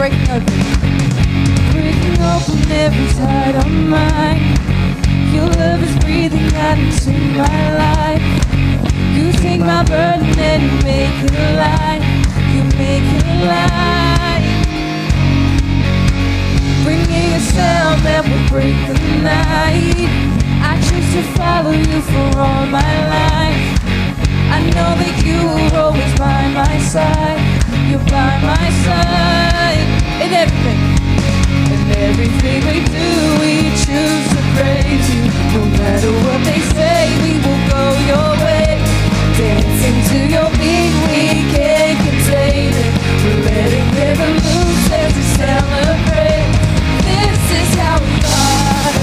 Breaking open. Breaking open every side of mine. Your love is breathing out into my life. You take my burden and you make it alive. You make it alive. Bringing a sound that will break the night. I choose to follow you for all my life. I know that you are always by my side. You're by my side in everything. In everything we do, we choose to praise you. No matter what they say, we will go your way. Dancing to your beat, we can't contain it. We're letting celebrate. This is how we.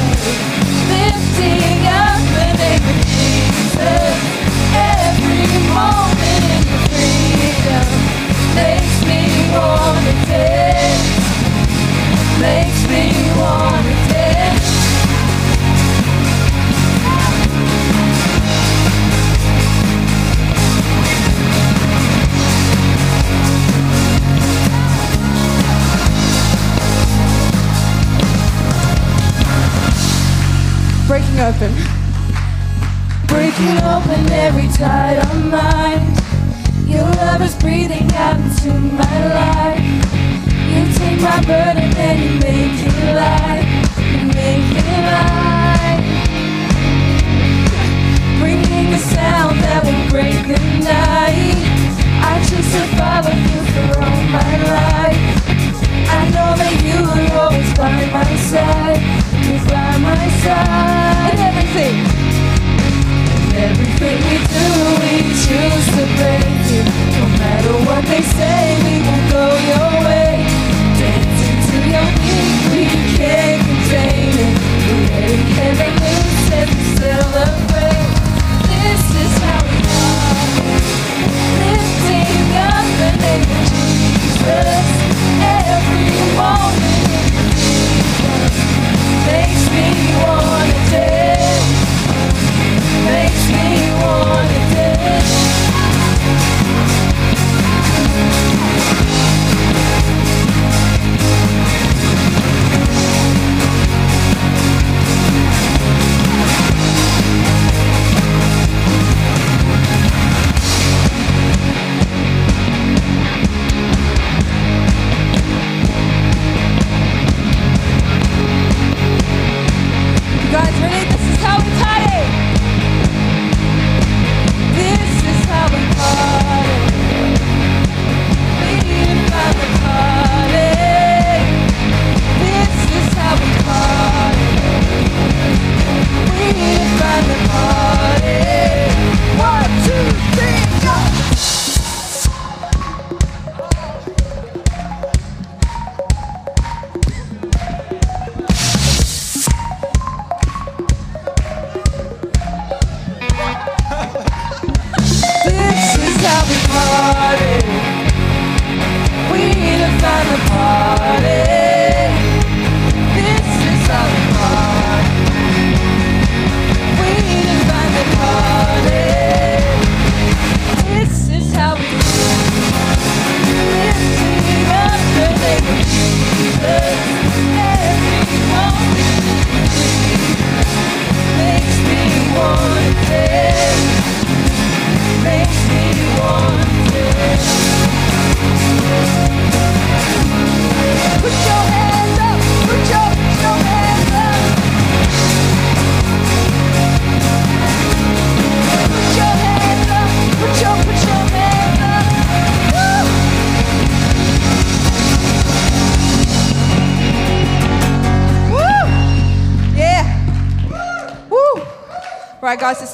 Lifting up the name wanna dance makes me wanna dance. Breaking open. Breaking open every tide of mind. Your love is breathing out into my life. You take my burden and you make it light. You make it light. Bringing a sound that will break the night. I choose to follow you for all my life. I know that you are always by my side. You're by my side. In everything. Everything we do, we choose to break you. No matter what they say, we will go your way. Dancing to your beat, we can't contain it. We're letting heaven loose as celebrate. This is how we are, lifting up the name of Jesus. Every moment in Jesus makes me wanna dance holiday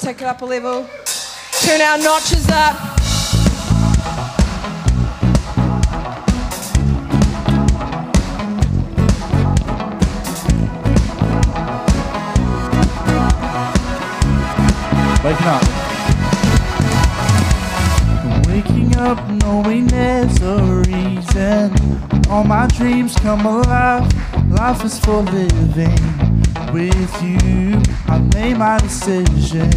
take it up a level. Turn our notches up. Waking up. Waking up knowing there's a reason. All my dreams come alive. Life is for living. With you, I made my decision.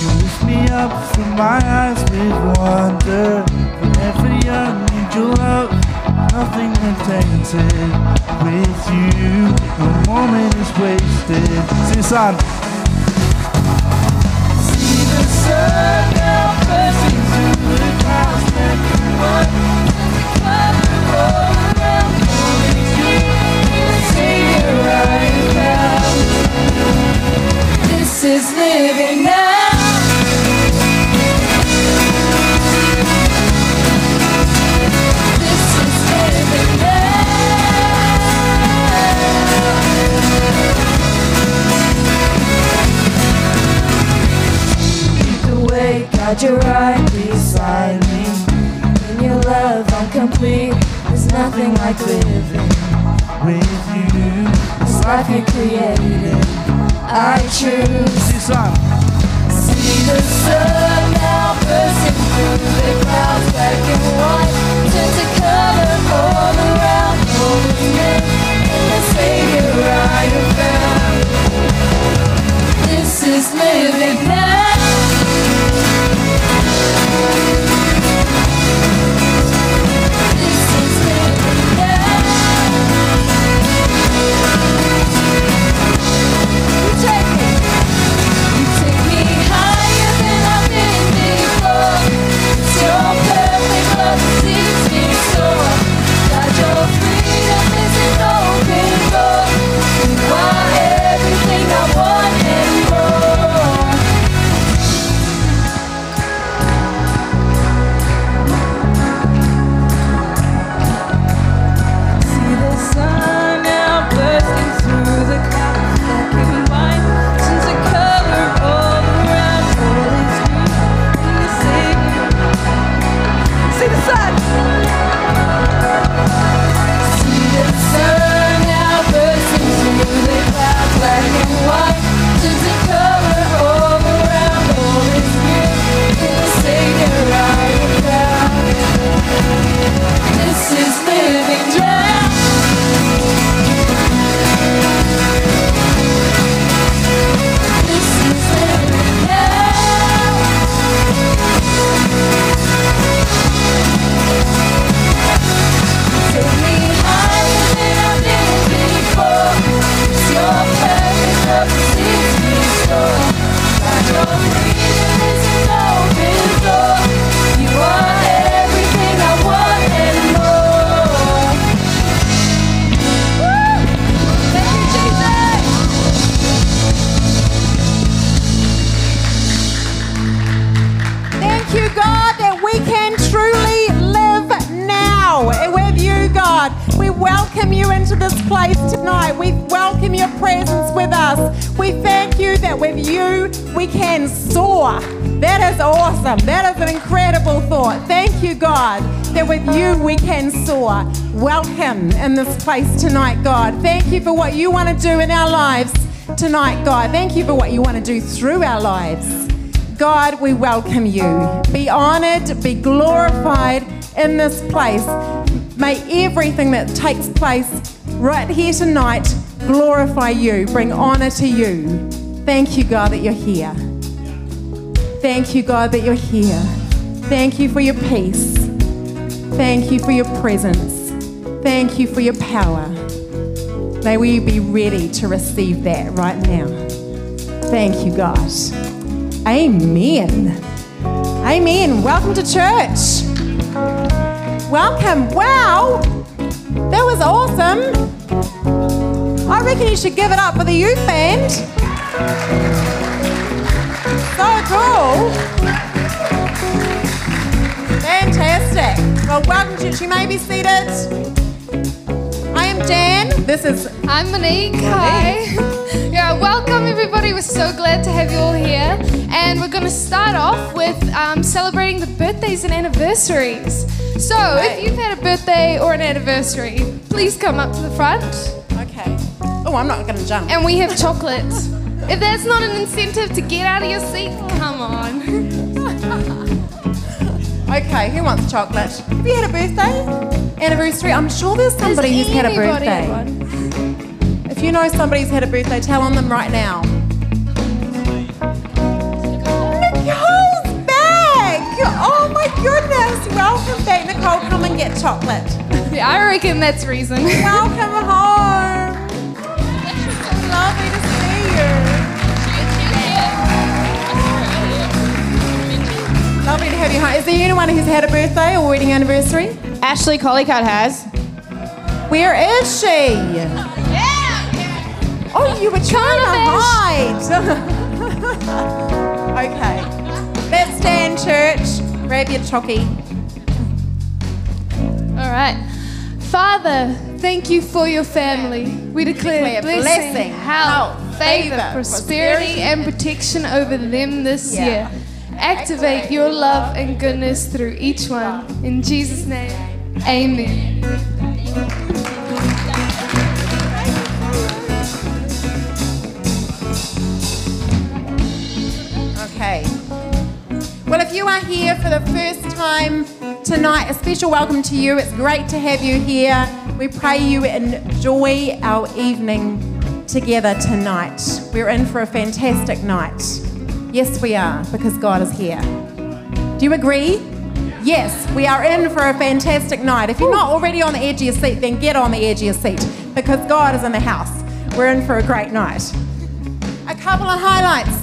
You lift me up, fill my eyes with wonder. Forever young, need your love, nothing untainted. With you, no moment is wasted. See the God, you're right beside me. In your love, I'm complete. There's nothing like living. With you, This life you created. I choose. see the sun. See the sun now bursting through the clouds, black and white, turn to color all around. Holy man, in the Savior I have found. This is living want to do in our lives tonight, God. Thank you for what you want to do through our lives. God, we welcome you. Be honored, be glorified in this place. May everything that takes place right here tonight glorify you, bring honor to you. Thank you, God, that you're here. Thank you, God, that you're here. Thank you for your peace. Thank you for your presence. Thank you for your power. May we be ready to receive that right now. Thank you, God. Amen. Amen. Welcome to church. Welcome. Wow. That was awesome. I reckon you should give it up for the youth band. So cool. Fantastic. Well, welcome to church. You may be seated. I'm Jan. This is I'm Monique. Hi. yeah, welcome everybody. We're so glad to have you all here. And we're going to start off with um, celebrating the birthdays and anniversaries. So, if you've had a birthday or an anniversary, please come up to the front. okay. Oh, I'm not going to jump. And we have chocolate. if that's not an incentive to get out of your seat, come on. Okay, who wants chocolate? Have you had a birthday? Anniversary? I'm sure there's somebody Does who's had a birthday. If you know somebody's had a birthday, tell on them right now. Nicole's back! Oh my goodness! Welcome back, Nicole. Come and get chocolate. Yeah, I reckon that's reason. Welcome home. Lovely to have you home. Is there anyone who's had a birthday or wedding anniversary? Ashley Collycott has. Where is she? Oh, you were trying to hide. okay. Let's stand, church. Grab your chocky. All right. Father, thank you for your family. We declare, declare blessing, blessing, health, favor, prosperity, prosperity. and protection over them this Yeah. year. Activate your love and goodness through each one. In Jesus' name, amen. Okay. Well, if you are here for the first time tonight, a special welcome to you. It's great to have you here. We pray you enjoy our evening together tonight. We're in for a fantastic night. Yes, we are, because God is here. Do you agree? Yes, we are in for a fantastic night. If you're not already on the edge of your seat, then get on the edge of your seat because God is in the house. We're in for a great night. A couple of highlights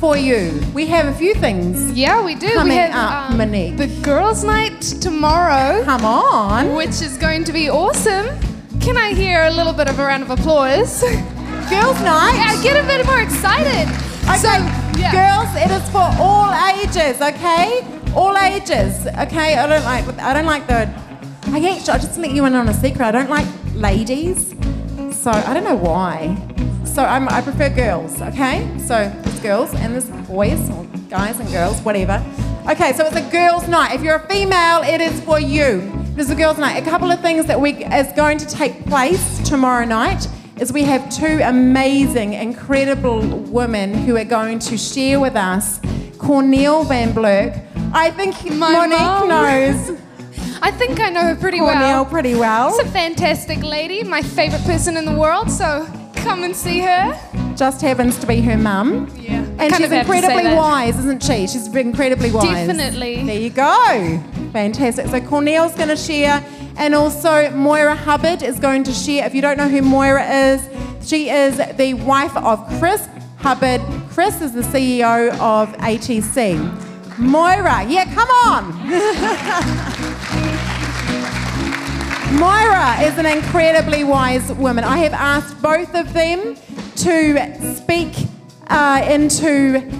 for you. We have a few things. Yeah, we do. Coming we have up, um, Monique. the girls' night tomorrow, Come on. which is going to be awesome. Can I hear a little bit of a round of applause? Girls' night. yeah, get a bit more excited. Okay, So, yeah. girls, it is for all ages, okay? All ages, okay? I don't like, I don't like the, I actually, I'll just let you in on a secret. I don't like ladies, so I don't know why. So I'm, I prefer girls, okay? So there's girls and there's boys, or guys and girls, whatever. Okay, so it's a girls' night. If you're a female, it is for you. There's a girls' night. A couple of things that we is going to take place tomorrow night is we have two amazing, incredible women who are going to share with us. Cornel Van Blurk. I think My Monique mum. knows I think I know her pretty well. Cornel well. pretty well. She's a fantastic lady, my favorite person in the world, so come and see her. Just happens to be her mum. Yeah. And she's of have to say incredibly wise, isn't she? She's incredibly wise. Definitely. There you go. Fantastic. So Cornel's going to share, and also Moira Hubbard is going to share. If you don't know who Moira is, she is the wife of Chris Hubbard. Chris is the CEO of ATC. Moira, yeah, come on. Moira is an incredibly wise woman. I have asked both of them to speak uh, into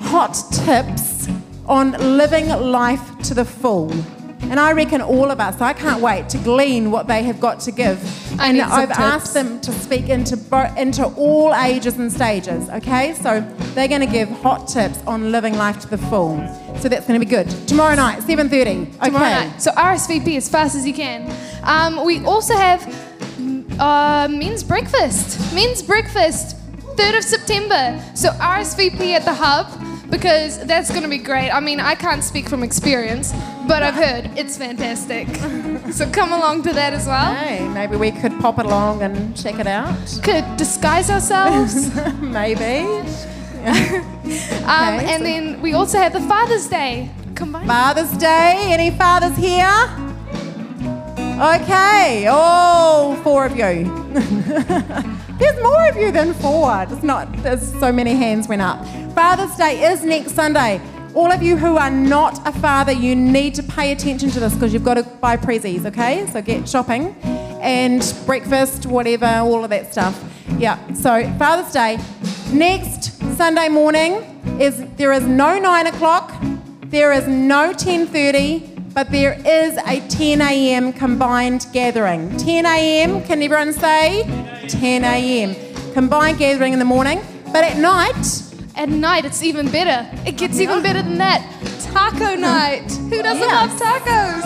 hot tips on living life to the full. And I reckon all of us, I can't wait to glean what they have got to give. I and I've tips. asked them to speak into, bo- into all ages and stages, okay? So they're going to give hot tips on living life to the full. So that's going to be good. Tomorrow night, 7.30. Okay. Tomorrow night. So RSVP as fast as you can. Um, we also have uh, men's breakfast. Men's breakfast, 3rd of September. So RSVP at the hub because that's going to be great. I mean, I can't speak from experience, but I've heard it's fantastic. so come along to that as well. Hey, maybe we could pop it along and check it out. Could disguise ourselves. maybe. Um, Okay, and so- then we also have the Father's Day. Combined. Father's Day. Any fathers here? Okay, all four of you. There's more of you than four. It's not. There's so many hands went up. Father's Day is next Sunday. All of you who are not a father, you need to pay attention to this because you've got to buy prezzies. Okay, so get shopping and breakfast, whatever, all of that stuff. Yeah. So Father's Day next Sunday morning is there is no nine o'clock. There is no 10:30. But there is a 10 a.m. combined gathering. 10 a.m., can everyone say? 10 a.m. Combined gathering in the morning, but at night, At night, it's even better. It gets even better than that. Taco mm. night. Who doesn't Yes. love tacos?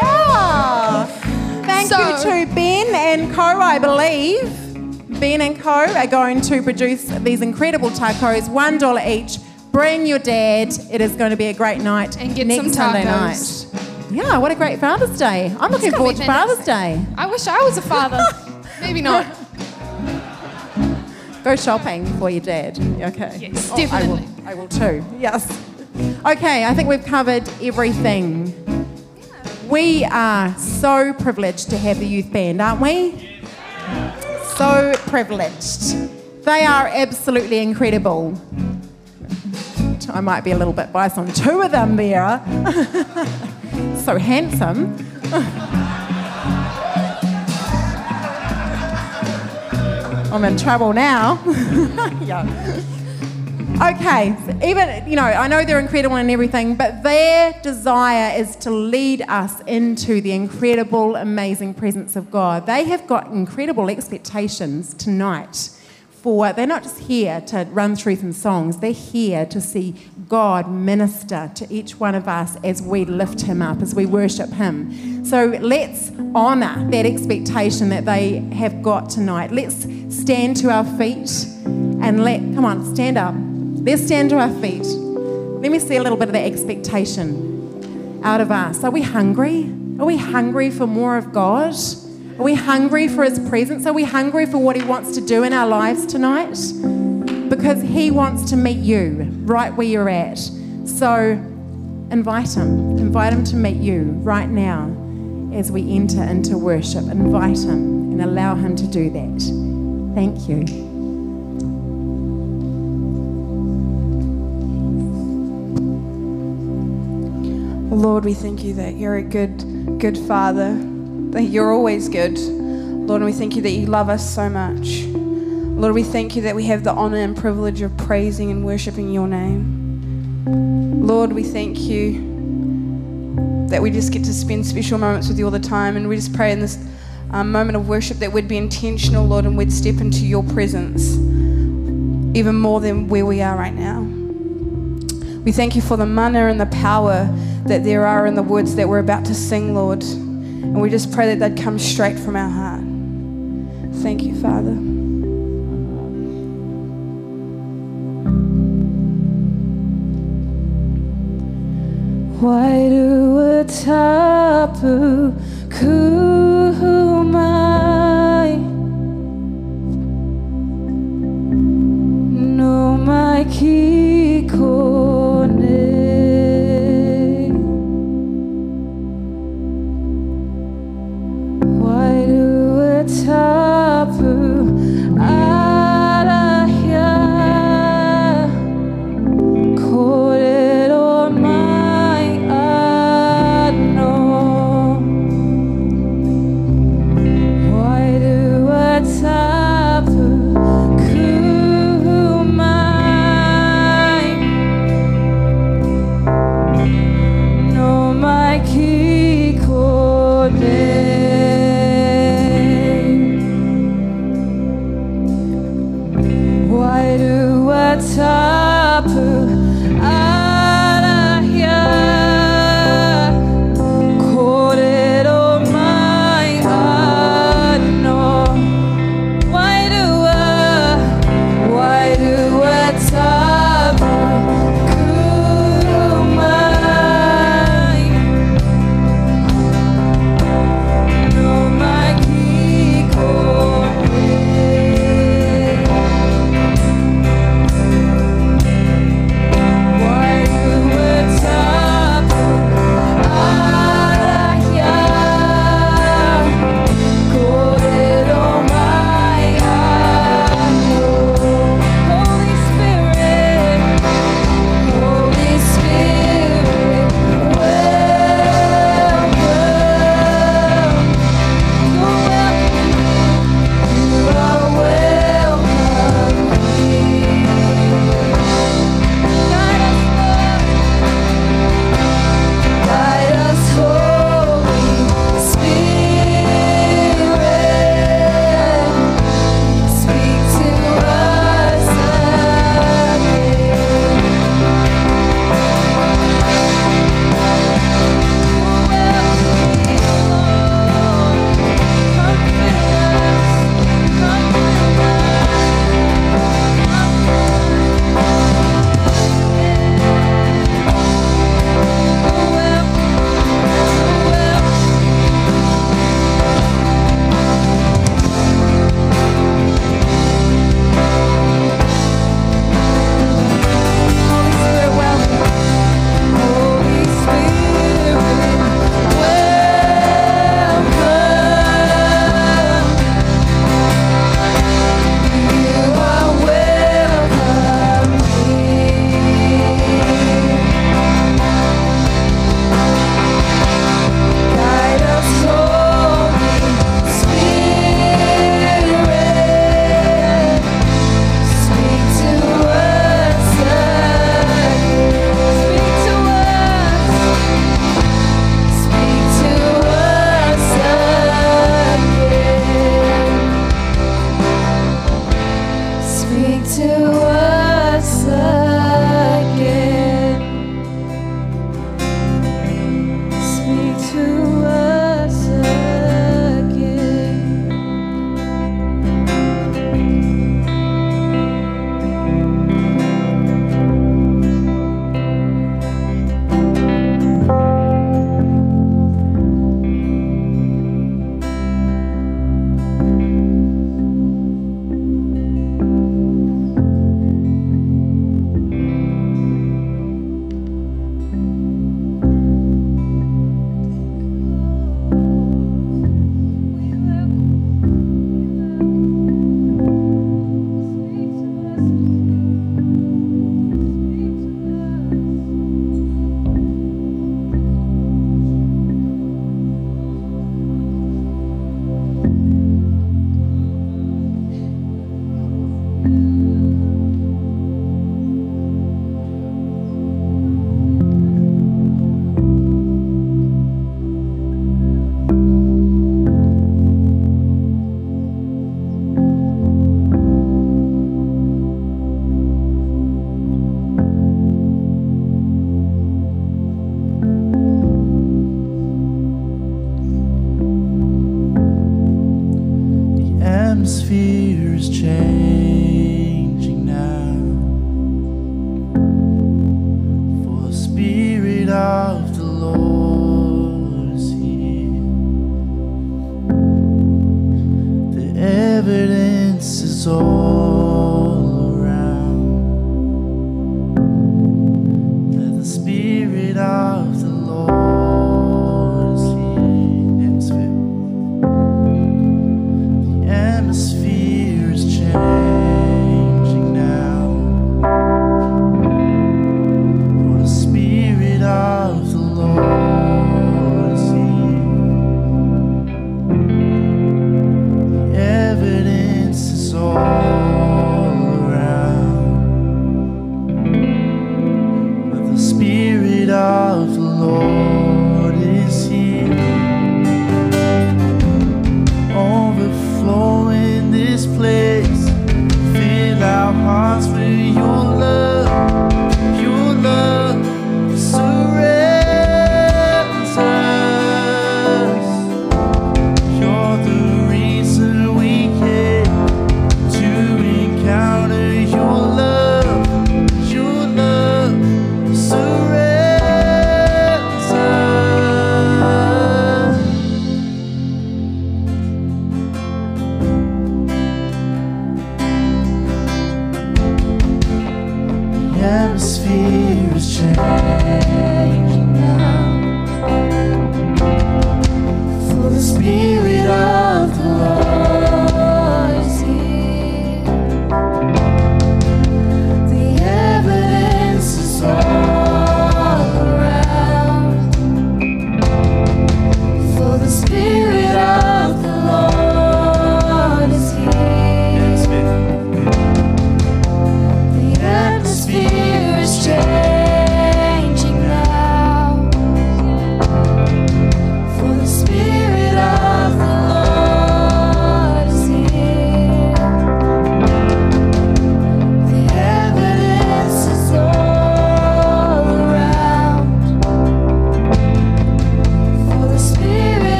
yeah. Thank So- you to Ben and Co, I believe. Ben and Co are going to produce these incredible tacos, $1 each. Bring your dad. It is going to be a great night. And get next some Sunday night. Yeah, what a great Father's Day. I'm looking forward to Father's. Day. I wish I was a father. Maybe not. Go shopping for your dad. Okay. Yes, Oh, definitely. I will, I will too. Yes. Okay, I think we've covered everything. We are so privileged to have the youth band, aren't we? So privileged. They are absolutely incredible. I might be a little bit biased on two of them there. so handsome. I'm in trouble now. yeah. Okay, even, you know, I know they're incredible and everything, but their desire is to lead us into the incredible, amazing presence of God. They have got incredible expectations tonight for, they're not just here to run through some songs, they're here to see God minister to each one of us as we lift Him up, as we worship Him. So let's honour that expectation that they have got tonight. Let's stand to our feet and let, come on, stand up. Let's stand to our feet. Let me see a little bit of that expectation out of us. Are we hungry? Are we hungry for more of God? Are we hungry for His presence? Are we hungry for what He wants to do in our lives tonight? Because He wants to meet you right where you're at. So invite Him. Invite Him to meet you right now as we enter into worship. Invite Him and allow Him to do that. Thank you. Lord, we thank you that you're a good, good Father, that you're always good. Lord, and we thank you that you love us so much. Lord, we thank you that we have the honor and privilege of praising and worshiping your name. Lord, we thank you that we just get to spend special moments with you all the time. And we just pray in this um, moment of worship that we'd be intentional, Lord, and we'd step into your presence even more than where we are right now. We thank you for the manna and the power that there are in the words that we're about to sing, Lord. And we just pray that they'd come straight from our heart. Thank you, Father. Wairua kumai No mai ki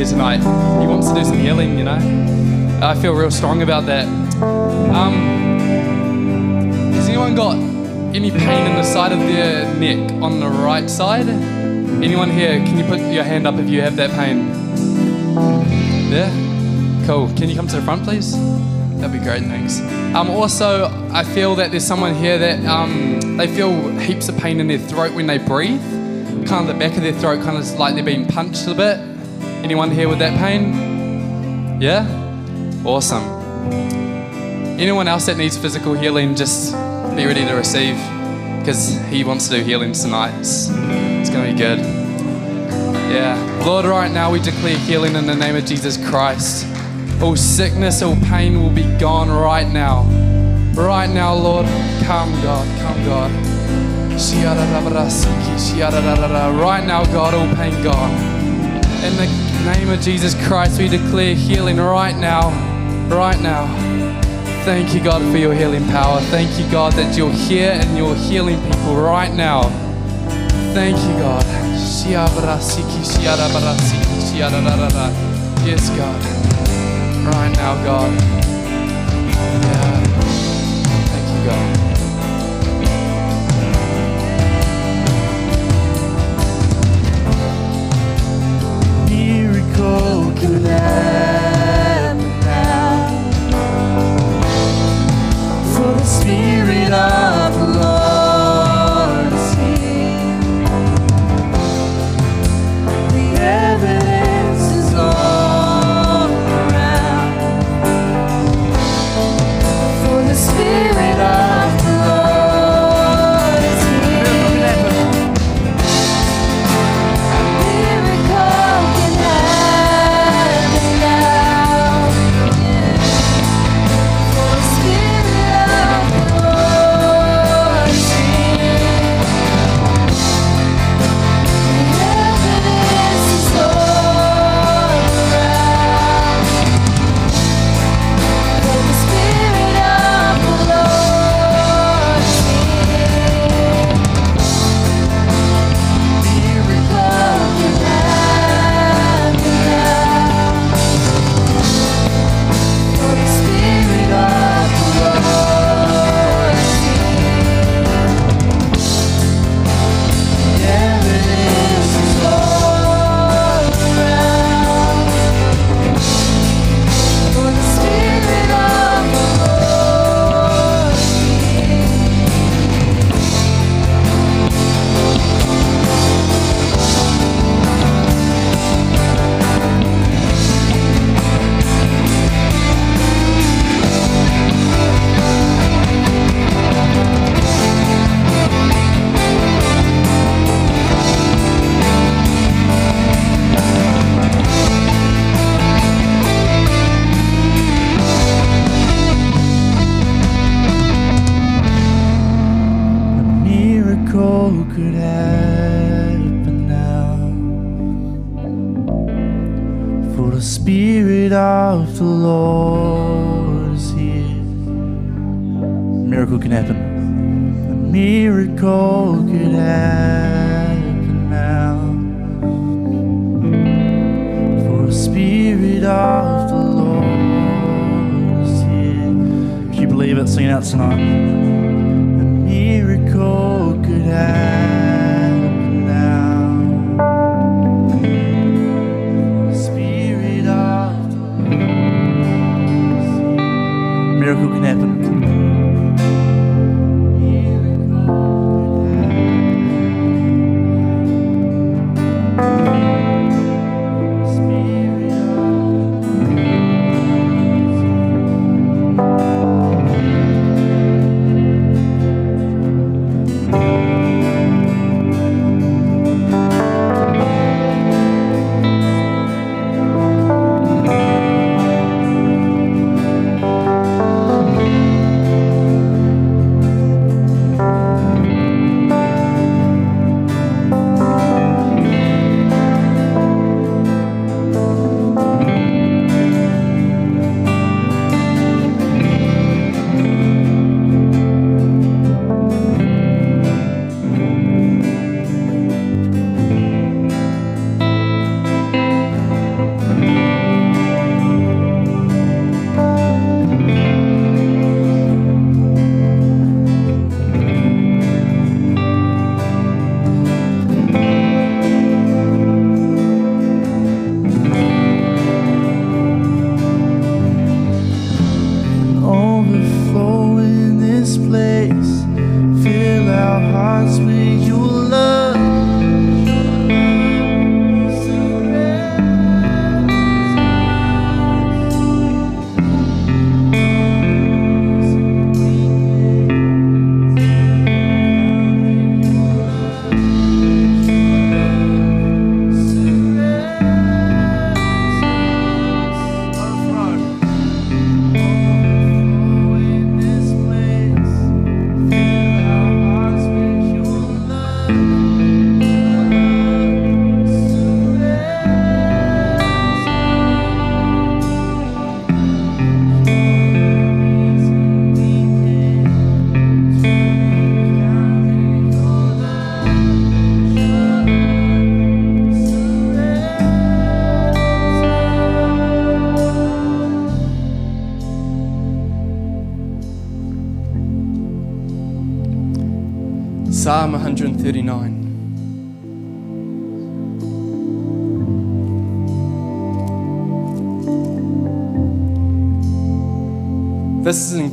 here tonight. He wants to do some healing, you know. I feel real strong about that. Um, has anyone got any pain in the side of their neck on the right side? Anyone here? Can you put your hand up if you have that pain? Yeah. Cool. Can you come to the front, please? That'd be great, thanks. Um, also, I feel that there's someone here that um, they feel heaps of pain in their throat when they breathe. Kind of the back of their throat, kind of like they're being punched a bit. Anyone here with that pain? Yeah? Awesome. Anyone else that needs physical healing, just be ready to receive because He wants to do healing tonight. It's, it's going to be good. Yeah. Lord, right now we declare healing in the name of Jesus Christ. All sickness, all pain will be gone right now. Right now, Lord. Come, God. Come, God. Right now, God, all pain gone. In the name of Jesus Christ, we declare healing right now. Right now. Thank you, God, for your healing power. Thank you, God, that you're here and you're healing people right now. Thank you, God. Yes, God. Right now, God. Yeah.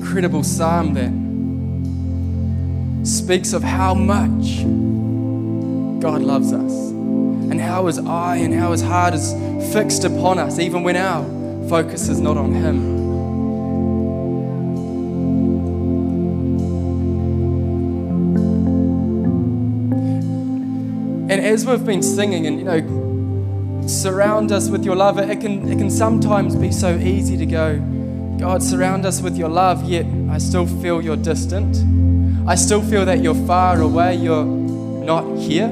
Incredible psalm that speaks of how much God loves us and how his eye and how his heart is fixed upon us, even when our focus is not on him. And as we've been singing, and you know, surround us with your love, it can, it can sometimes be so easy to go, God, surround us with your love, yet I still feel you're distant. I still feel that you're far away, you're not here.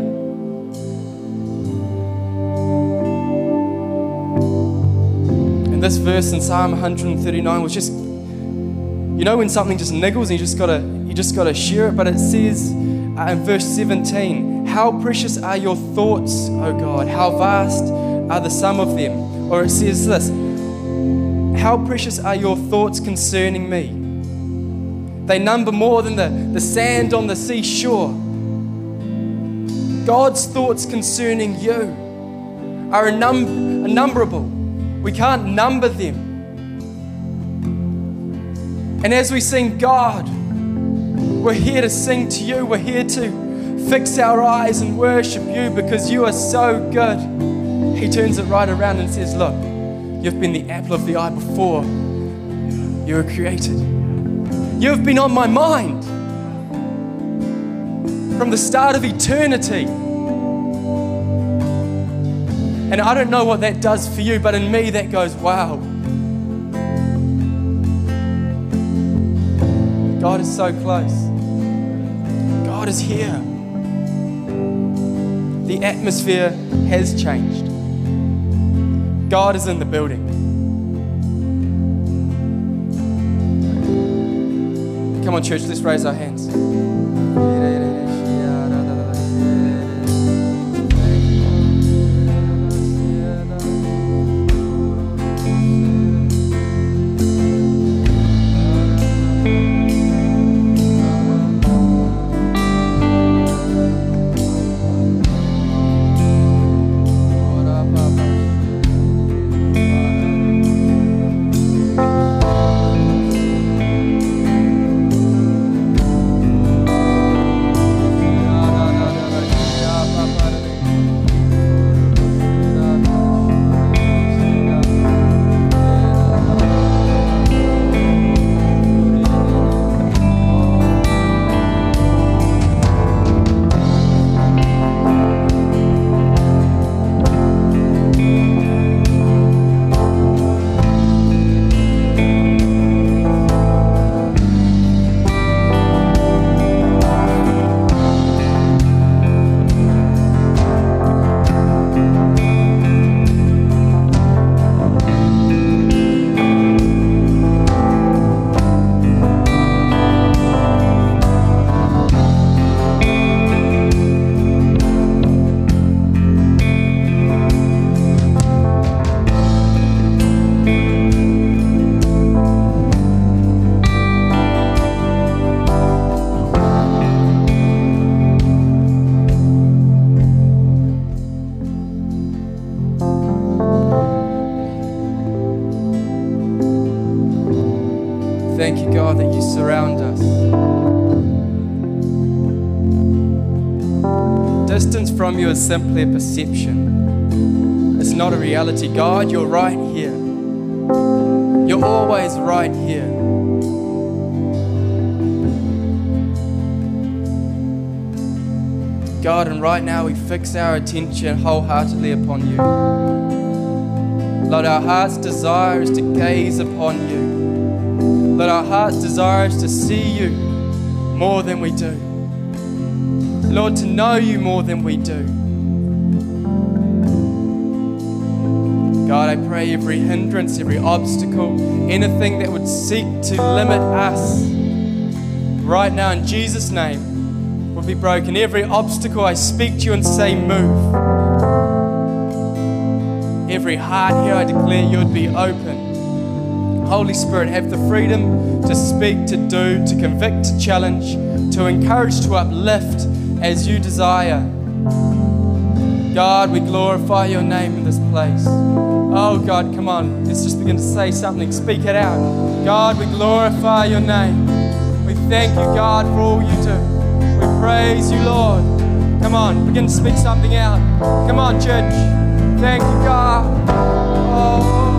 And this verse in Psalm 139 was just, you know, when something just niggles and you just gotta, you just gotta share it. But it says uh, in verse 17, "How precious are your thoughts, O God? How vast are the sum of them?" Or it says this, "How precious are your thoughts concerning me?" They number more than the, the sand on the seashore. God's thoughts concerning you are innum- innumberable. We can't number them. And as we sing God, we're here to sing to you. We're here to fix our eyes and worship you because you are so good. He turns it right around and says, Look, you've been the apple of the eye before you were created. You've been on my mind from the start of eternity. And I don't know what that does for you, but in me that goes, wow. God is so close. God is here. The atmosphere has changed. God is in the building. Come on, church, let's raise our hands. Is simply a perception, it's not a reality. God, you're right here. You're always right here. God, and right now we fix our attention wholeheartedly upon you. Lord, our heart's desire is to gaze upon you. Lord, our heart's desire is to see you more than we do. Lord, to know you more than we do. God, I pray every hindrance, every obstacle, anything that would seek to limit us, right now in Jesus' name, will be broken. Every obstacle, I speak to you and say, move. Every heart here, I declare you would be open. Holy Spirit, have the freedom to speak, to do, to convict, to challenge, to encourage, to uplift, as you desire. God, we glorify your name in this place. Oh, God, come on. Let's just begin to say something. Speak it out. God, we glorify your name. We thank you, God, for all you do. We praise you, Lord. Come on, begin to speak something out. Come on, church. Thank you, God. Oh.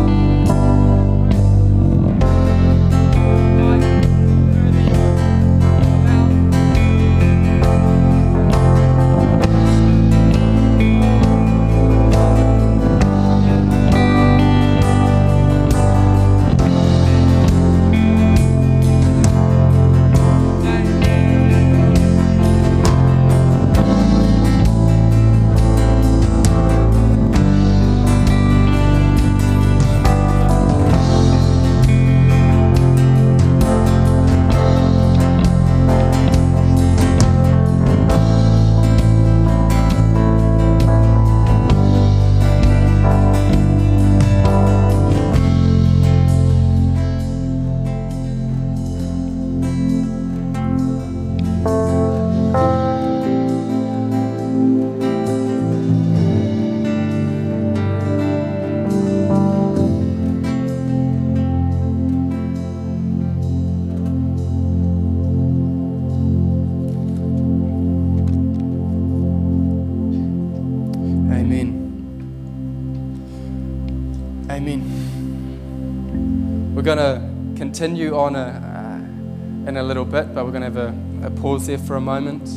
Continue on a, uh, in a little bit, but we're going to have a, a pause there for a moment.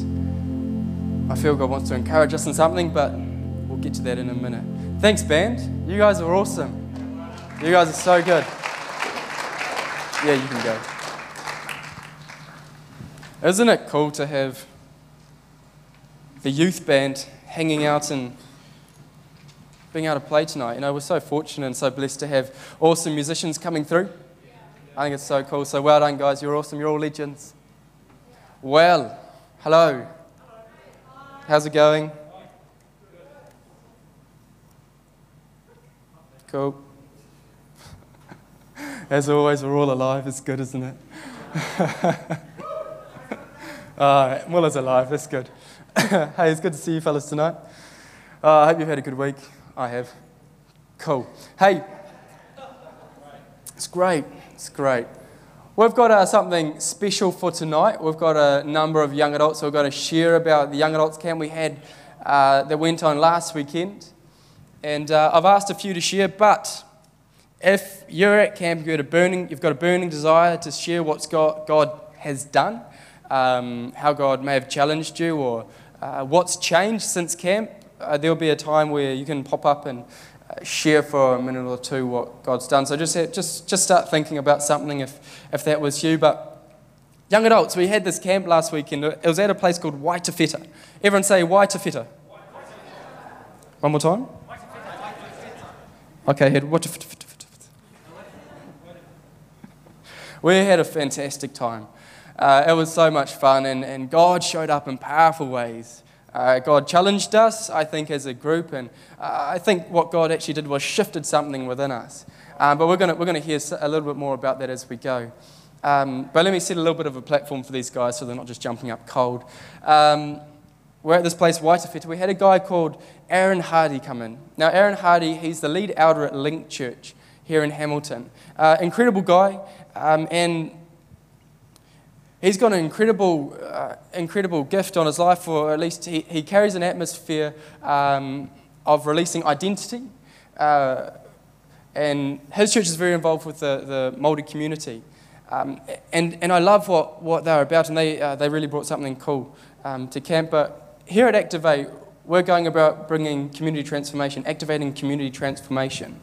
I feel God wants to encourage us in something, but we'll get to that in a minute. Thanks, band. You guys are awesome. You guys are so good. Yeah, you can go. Isn't it cool to have the youth band hanging out and being able to play tonight? You know, we're so fortunate and so blessed to have awesome musicians coming through. I think it's so cool. So well done, guys. You're awesome. You're all legends. Well, hello. How's it going? Cool. As always, we're all alive. It's good, isn't it? uh, Mulla's alive. That's good. hey, it's good to see you fellas tonight. Uh, I hope you've had a good week. I have. Cool. Hey, it's great. It's great. We've got uh, something special for tonight. We've got a number of young adults who are going to share about the young adults camp we had uh, that went on last weekend. And uh, I've asked a few to share, but if you're at camp, you've got a burning, you've got a burning desire to share what God, God has done, um, how God may have challenged you, or uh, what's changed since camp, uh, there'll be a time where you can pop up and share for a minute or two what God's done. So just, just, just start thinking about something if, if that was you. But young adults, we had this camp last weekend. It was at a place called Waitawheta. Everyone say Waitawheta. One more time. Okay, head. We had a fantastic time. Uh, it was so much fun, and, and God showed up in powerful ways. Uh, God challenged us, I think, as a group, and uh, I think what God actually did was shifted something within us. Um, but we're going we're gonna hear a little bit more about that as we go. Um, but let me set a little bit of a platform for these guys so they're not just jumping up cold. Um, we're at this place, Waitawheta. We had a guy called Aaron Hardy come in. Now, Aaron Hardy, he's the lead elder at Link Church here in Hamilton. Uh, incredible guy, um, and He's got an incredible, uh, incredible gift on his life, or at least he, he carries an atmosphere um, of releasing identity. Uh, and his church is very involved with the, the Māori community. Um, and, and I love what, what they're about, and they, uh, they really brought something cool um, to camp. But here at Activate, we're going about bringing community transformation, activating community transformation.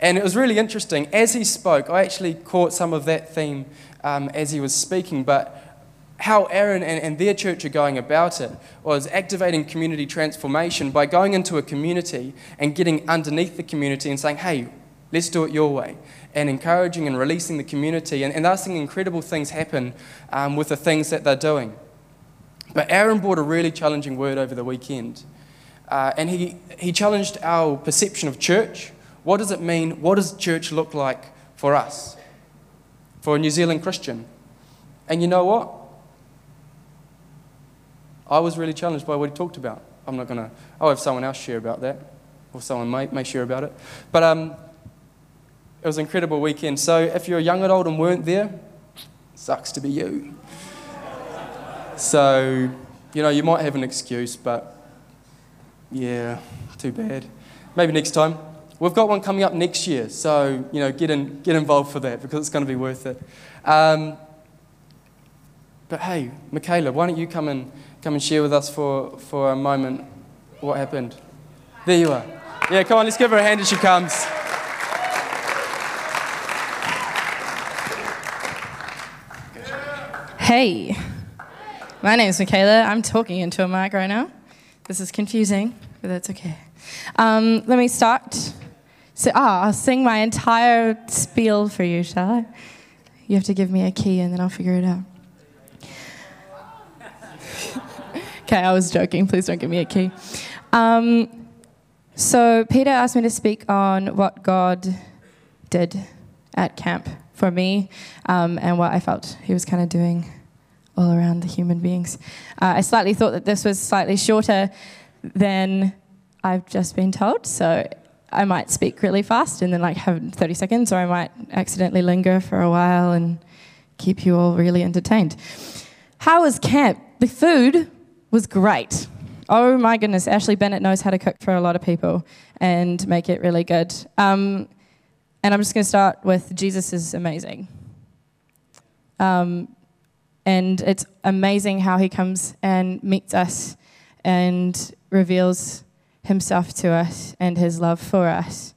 And it was really interesting. As he spoke, I actually caught some of that theme um, as he was speaking, but how Aaron and, and their church are going about it was activating community transformation by going into a community and getting underneath the community and saying, hey, let's do it your way, and encouraging and releasing the community. And, and they're seeing incredible things happen um, with the things that they're doing. But Aaron brought a really challenging word over the weekend. Uh, and he, he challenged our perception of church. What does it mean? What does church look like for us? For a New Zealand Christian? And you know what? I was really challenged by what he talked about. I'm not going to, I'll have someone else share about that, or someone may, may share about it. But um, it was an incredible weekend. So if you're a young adult and weren't there, sucks to be you. So, you know, you might have an excuse, but yeah, too bad. Maybe next time. We've got one coming up next year, so you know, get in, get involved for that because it's going to be worth it. Um, but hey, Michaela, why don't you come and come and share with us for, for a moment what happened? There you are. Yeah, come on, let's give her a hand as she comes. Hey, my name is Michaela. I'm talking into a mic right now. This is confusing, but that's okay. Um, let me start. So, ah, I'll sing my entire spiel for you, shall I? You have to give me a key and then I'll figure it out. okay, I was joking. Please don't give me a key. Um, so, Peter asked me to speak on what God did at camp for me um, and what I felt he was kind of doing all around the human beings. Uh, I slightly thought that this was slightly shorter than I've just been told, so I might speak really fast and then like have 30 seconds, or I might accidentally linger for a while and keep you all really entertained. How was camp? The food was great. Oh my goodness, Ashley Bennett knows how to cook for a lot of people and make it really good. Um, and I'm just going to start with Jesus is amazing. Um, and it's amazing how he comes and meets us and reveals himself to us and his love for us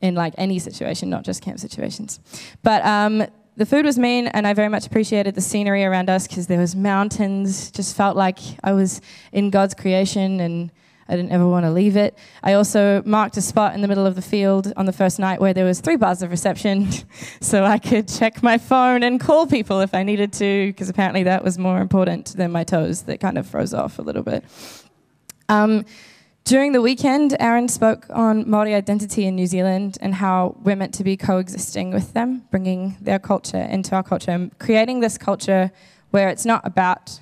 in like any situation, not just camp situations. But um, the food was mean, and I very much appreciated the scenery around us because there was mountains. Just felt like I was in God's creation, and I didn't ever want to leave it. I also marked a spot in the middle of the field on the first night where there was three bars of reception, so I could check my phone and call people if I needed to, because apparently that was more important than my toes that kind of froze off a little bit. Um, during the weekend, Aaron spoke on Māori identity in New Zealand and how we're meant to be coexisting with them, bringing their culture into our culture, and creating this culture where it's not about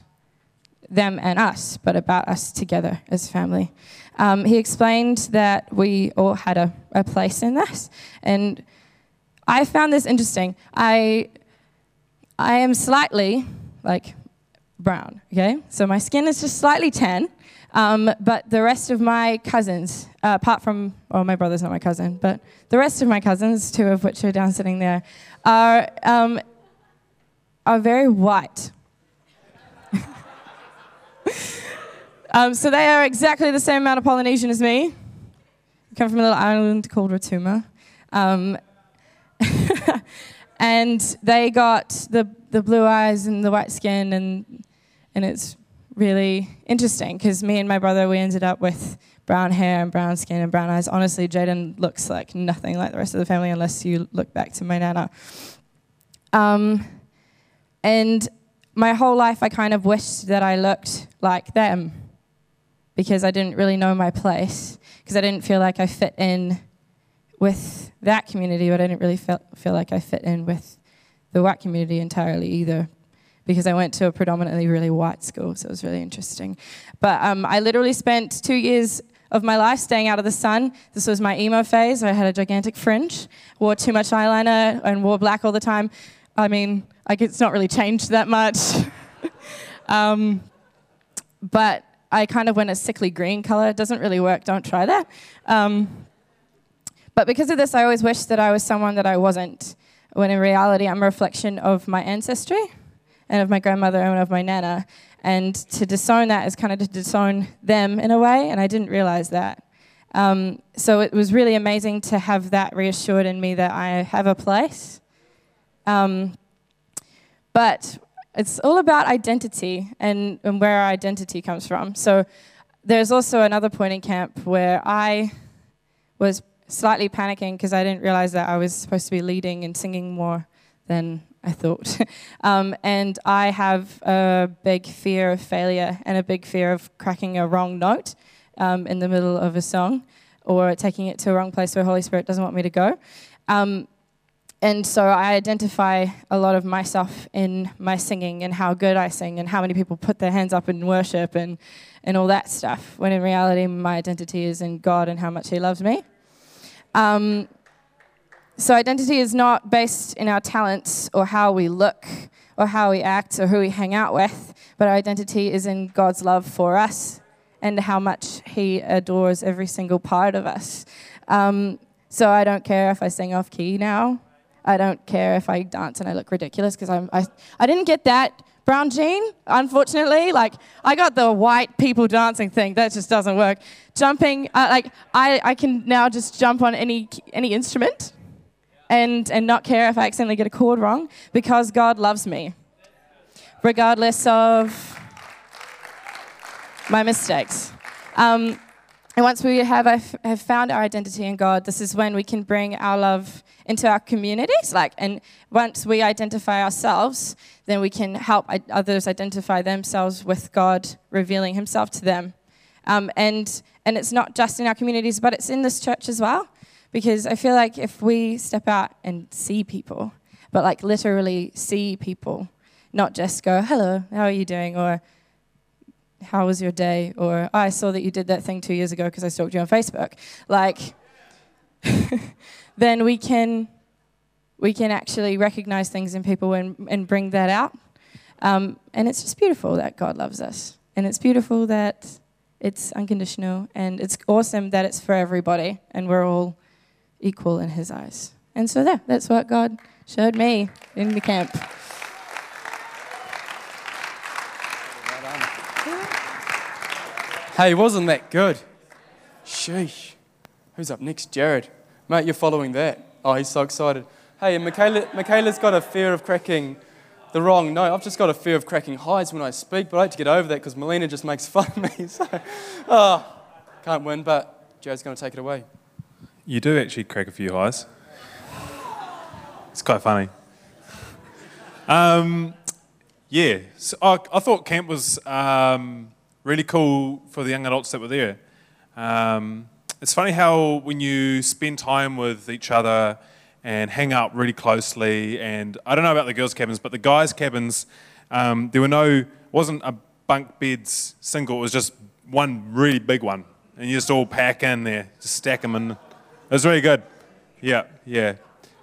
them and us, but about us together as family. Um, he explained that we all had a, a place in this, and I found this interesting. I I am slightly like brown, okay? So my skin is just slightly tan, um, but the rest of my cousins, uh, apart from, well, my brother's not my cousin, but the rest of my cousins, two of which are down sitting there, are, um, are very white. um, so they are exactly the same amount of Polynesian as me. come from a little island called Rotuma. Um, and they got the, the blue eyes and the white skin, and, and it's really interesting because me and my brother, we ended up with brown hair and brown skin and brown eyes. Honestly, Jaden looks like nothing like the rest of the family unless you look back to my nana. Um, and my whole life, I kind of wished that I looked like them because I didn't really know my place, because I didn't feel like I fit in with that community, but I didn't really feel, feel like I fit in with the white community entirely either because I went to a predominantly really white school, so it was really interesting. But um, I literally spent two years of my life staying out of the sun. This was my emo phase. I had a gigantic fringe, wore too much eyeliner, and wore black all the time. I mean, like it's not really changed that much. um, but I kind of went a sickly green color. It doesn't really work. Don't try that. Um, but because of this, I always wished that I was someone that I wasn't, when in reality, I'm a reflection of my ancestry and of my grandmother and of my nana. And to disown that is kind of to disown them in a way, and I didn't realize that. Um, so it was really amazing to have that reassured in me that I have a place. Um, but it's all about identity and, and where our identity comes from. So there's also another point in camp where I was slightly panicking because I didn't realize that I was supposed to be leading and singing more than I thought. um, and I have a big fear of failure and a big fear of cracking a wrong note um, in the middle of a song or taking it to a wrong place where Holy Spirit doesn't want me to go. Um, and so I identify a lot of myself in my singing and how good I sing and how many people put their hands up in worship and, and all that stuff. When in reality, my identity is in God and how much He loves me. Um, so, identity is not based in our talents or how we look or how we act or who we hang out with, but our identity is in God's love for us and how much He adores every single part of us. Um, so, I don't care if I sing off key now. I don't care if I dance and I look ridiculous because I, I didn't get that brown gene, unfortunately. Like I got the white people dancing thing. That just doesn't work. Jumping, uh, like I, I can now just jump on any any instrument, and and not care if I accidentally get a chord wrong because God loves me, regardless of my mistakes. Um, and once we have, have found our identity in God, this is when we can bring our love into our communities. Like, and once we identify ourselves, then we can help others identify themselves with God, revealing Himself to them. Um, and and it's not just in our communities, but it's in this church as well. Because I feel like if we step out and see people, but like literally see people, not just go, "Hello, how are you doing?" or how was your day? Or oh, I saw that you did that thing two years ago because I stalked you on Facebook. Like, then we can we can actually recognize things in people and, and bring that out. Um, and it's just beautiful that God loves us. And it's beautiful that it's unconditional. And it's awesome that it's for everybody. And we're all equal in His eyes. And so, there, that's what God showed me in the camp. Hey, wasn't that good? Sheesh. Who's up next? Jared. Mate, you're following that. Oh, he's so excited. Hey, Michaela, Michaela's got a fear of cracking the wrong note. I've just got a fear of cracking highs when I speak, but I hate to get over that because Melina just makes fun of me. So, oh, can't win, but Jared's going to take it away. You do actually crack a few highs. It's quite funny. Um, yeah, so I, I, thought camp was um, really cool for the young adults that were there. Um, it's funny how when you spend time with each other and hang out really closely, and I don't know about the girls' cabins, but the guys' cabins, um, there were no, wasn't a bunk beds single, it was just one really big one. And you just all pack in there, just stack them in. It was really good. Yeah, yeah.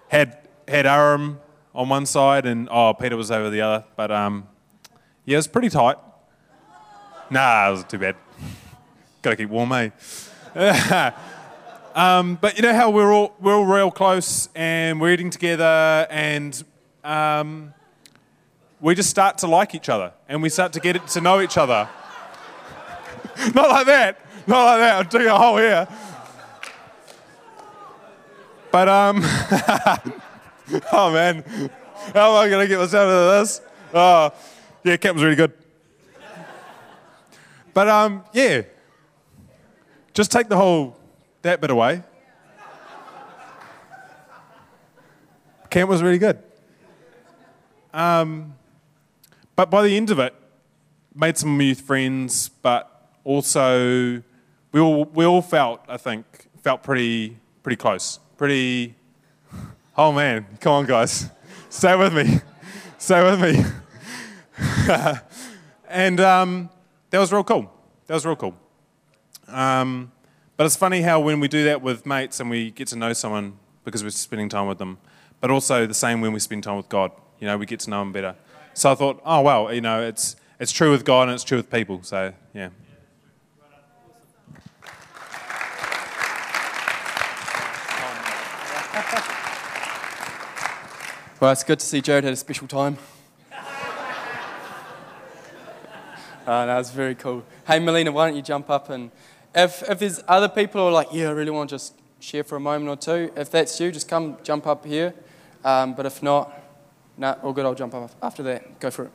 Had, had Aram on one side, and oh, Peter was over the other, but um, yeah, it was pretty tight. Nah, it was too bad. Gotta keep warm, eh? um, but you know how we're all we're all real close and we're eating together and um, we just start to like each other and we start to get to know each other. Not like that. Not like that. I'll dig a hole here. But um, oh man, how am I gonna get myself out of this? Oh, yeah, camp was really good. But um, yeah, just take the whole that bit away. Camp was really good. Um, but by the end of it, made some youth friends, but also we all we all felt, I think, felt pretty pretty close. Pretty Oh man, come on guys. Stay with me. Stay with me. and um, that was real cool. That was real cool. Um, but it's funny how when we do that with mates and we get to know someone because we're spending time with them, but also the same when we spend time with God. You know, we get to know Him better. So I thought, oh well, you know, it's it's true with God and it's true with people. So yeah. Well, it's good to see Jared had a special time. Uh, no, it's very cool. Hey, Melina, why don't you jump up and if, if there's other people who are like, yeah, I really want to just share for a moment or two, if that's you, just come jump up here. Um, but if not, nah, all good, I'll jump up after that. Go for it.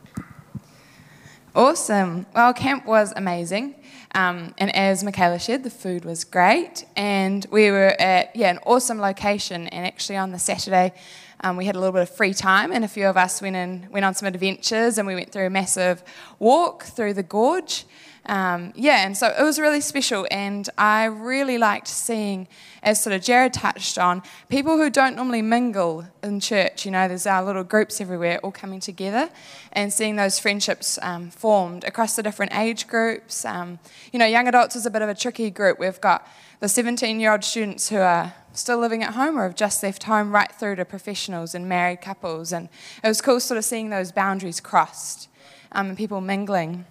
Awesome. Well, camp was amazing. Um, and as Michaela shared, the food was great. And we were at yeah, an awesome location. And actually, on the Saturday, Um, we had a little bit of free time, and a few of us went in, went on some adventures, and we went through a massive walk through the gorge. Um, yeah, and so it was really special, and I really liked seeing, as sort of Jared touched on, people who don't normally mingle in church. You know, there's our little groups everywhere, all coming together, and seeing those friendships um, formed across the different age groups. Um, you know, young adults is a bit of a tricky group. We've got the 17 year old students who are still living at home or have just left home, right through to professionals and married couples, and it was cool sort of seeing those boundaries crossed um, and people mingling.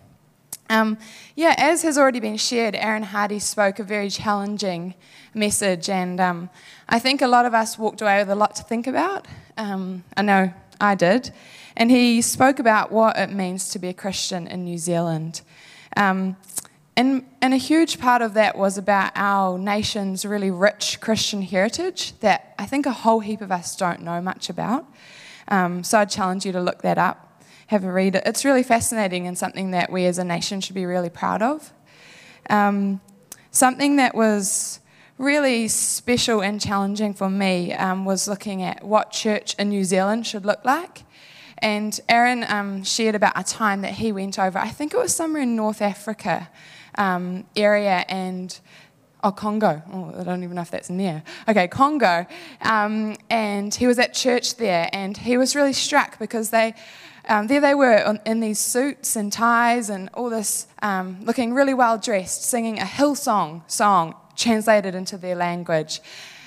Um, yeah, as has already been shared, Aaron Hardy spoke a very challenging message, and um, I think a lot of us walked away with a lot to think about. Um, I know I did. And he spoke about what it means to be a Christian in New Zealand. Um, and, and a huge part of that was about our nation's really rich Christian heritage that I think a whole heap of us don't know much about. Um, so I'd challenge you to look that up have a read. It's really fascinating and something that we as a nation should be really proud of. Um, something that was really special and challenging for me um, was looking at what church in New Zealand should look like. And Aaron um, shared about a time that he went over, I think it was somewhere in North Africa um, area, and oh, Congo. Oh, I don't even know if that's near. Okay, Congo. Um, and he was at church there, and he was really struck because they um, there they were on, in these suits and ties and all this, um, looking really well dressed, singing a Hillsong song translated into their language.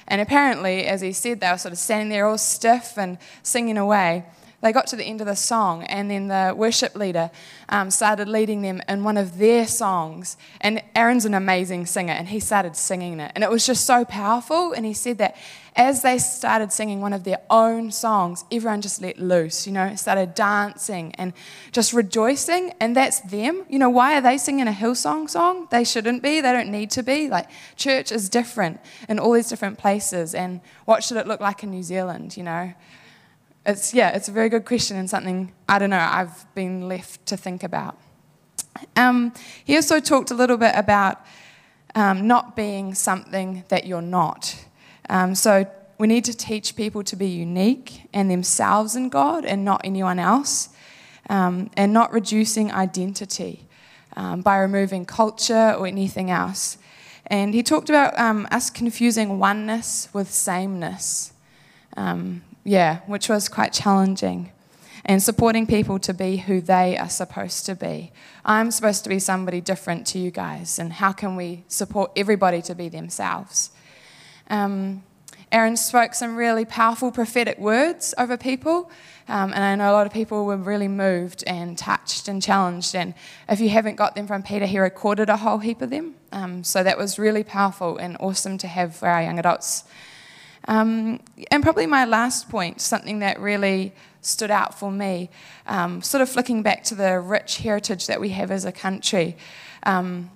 And apparently, as he said, they were sort of standing there all stiff and singing away. They got to the end of the song, and then the worship leader um, started leading them in one of their songs. And Aaron's an amazing singer, and he started singing it. And it was just so powerful. And he said that as they started singing one of their own songs, everyone just let loose, you know, started dancing and just rejoicing. And that's them. You know, why are they singing a Hillsong song? They shouldn't be, they don't need to be. Like, church is different in all these different places. And what should it look like in New Zealand, you know? It's, yeah, it's a very good question and something, I don't know, I've been left to think about. Um, he also talked a little bit about um, not being something that you're not. Um, so we need to teach people to be unique and themselves in God and not anyone else, um, and not reducing identity um, by removing culture or anything else. And he talked about um, us confusing oneness with sameness. Um, yeah, which was quite challenging. And supporting people to be who they are supposed to be. I'm supposed to be somebody different to you guys, and how can we support everybody to be themselves? Um, Aaron spoke some really powerful prophetic words over people, um, and I know a lot of people were really moved and touched and challenged. And if you haven't got them from Peter, he recorded a whole heap of them. Um, so that was really powerful and awesome to have for our young adults. Um, and probably my last point, something that really stood out for me, um, sort of flicking back to the rich heritage that we have as a country. Um,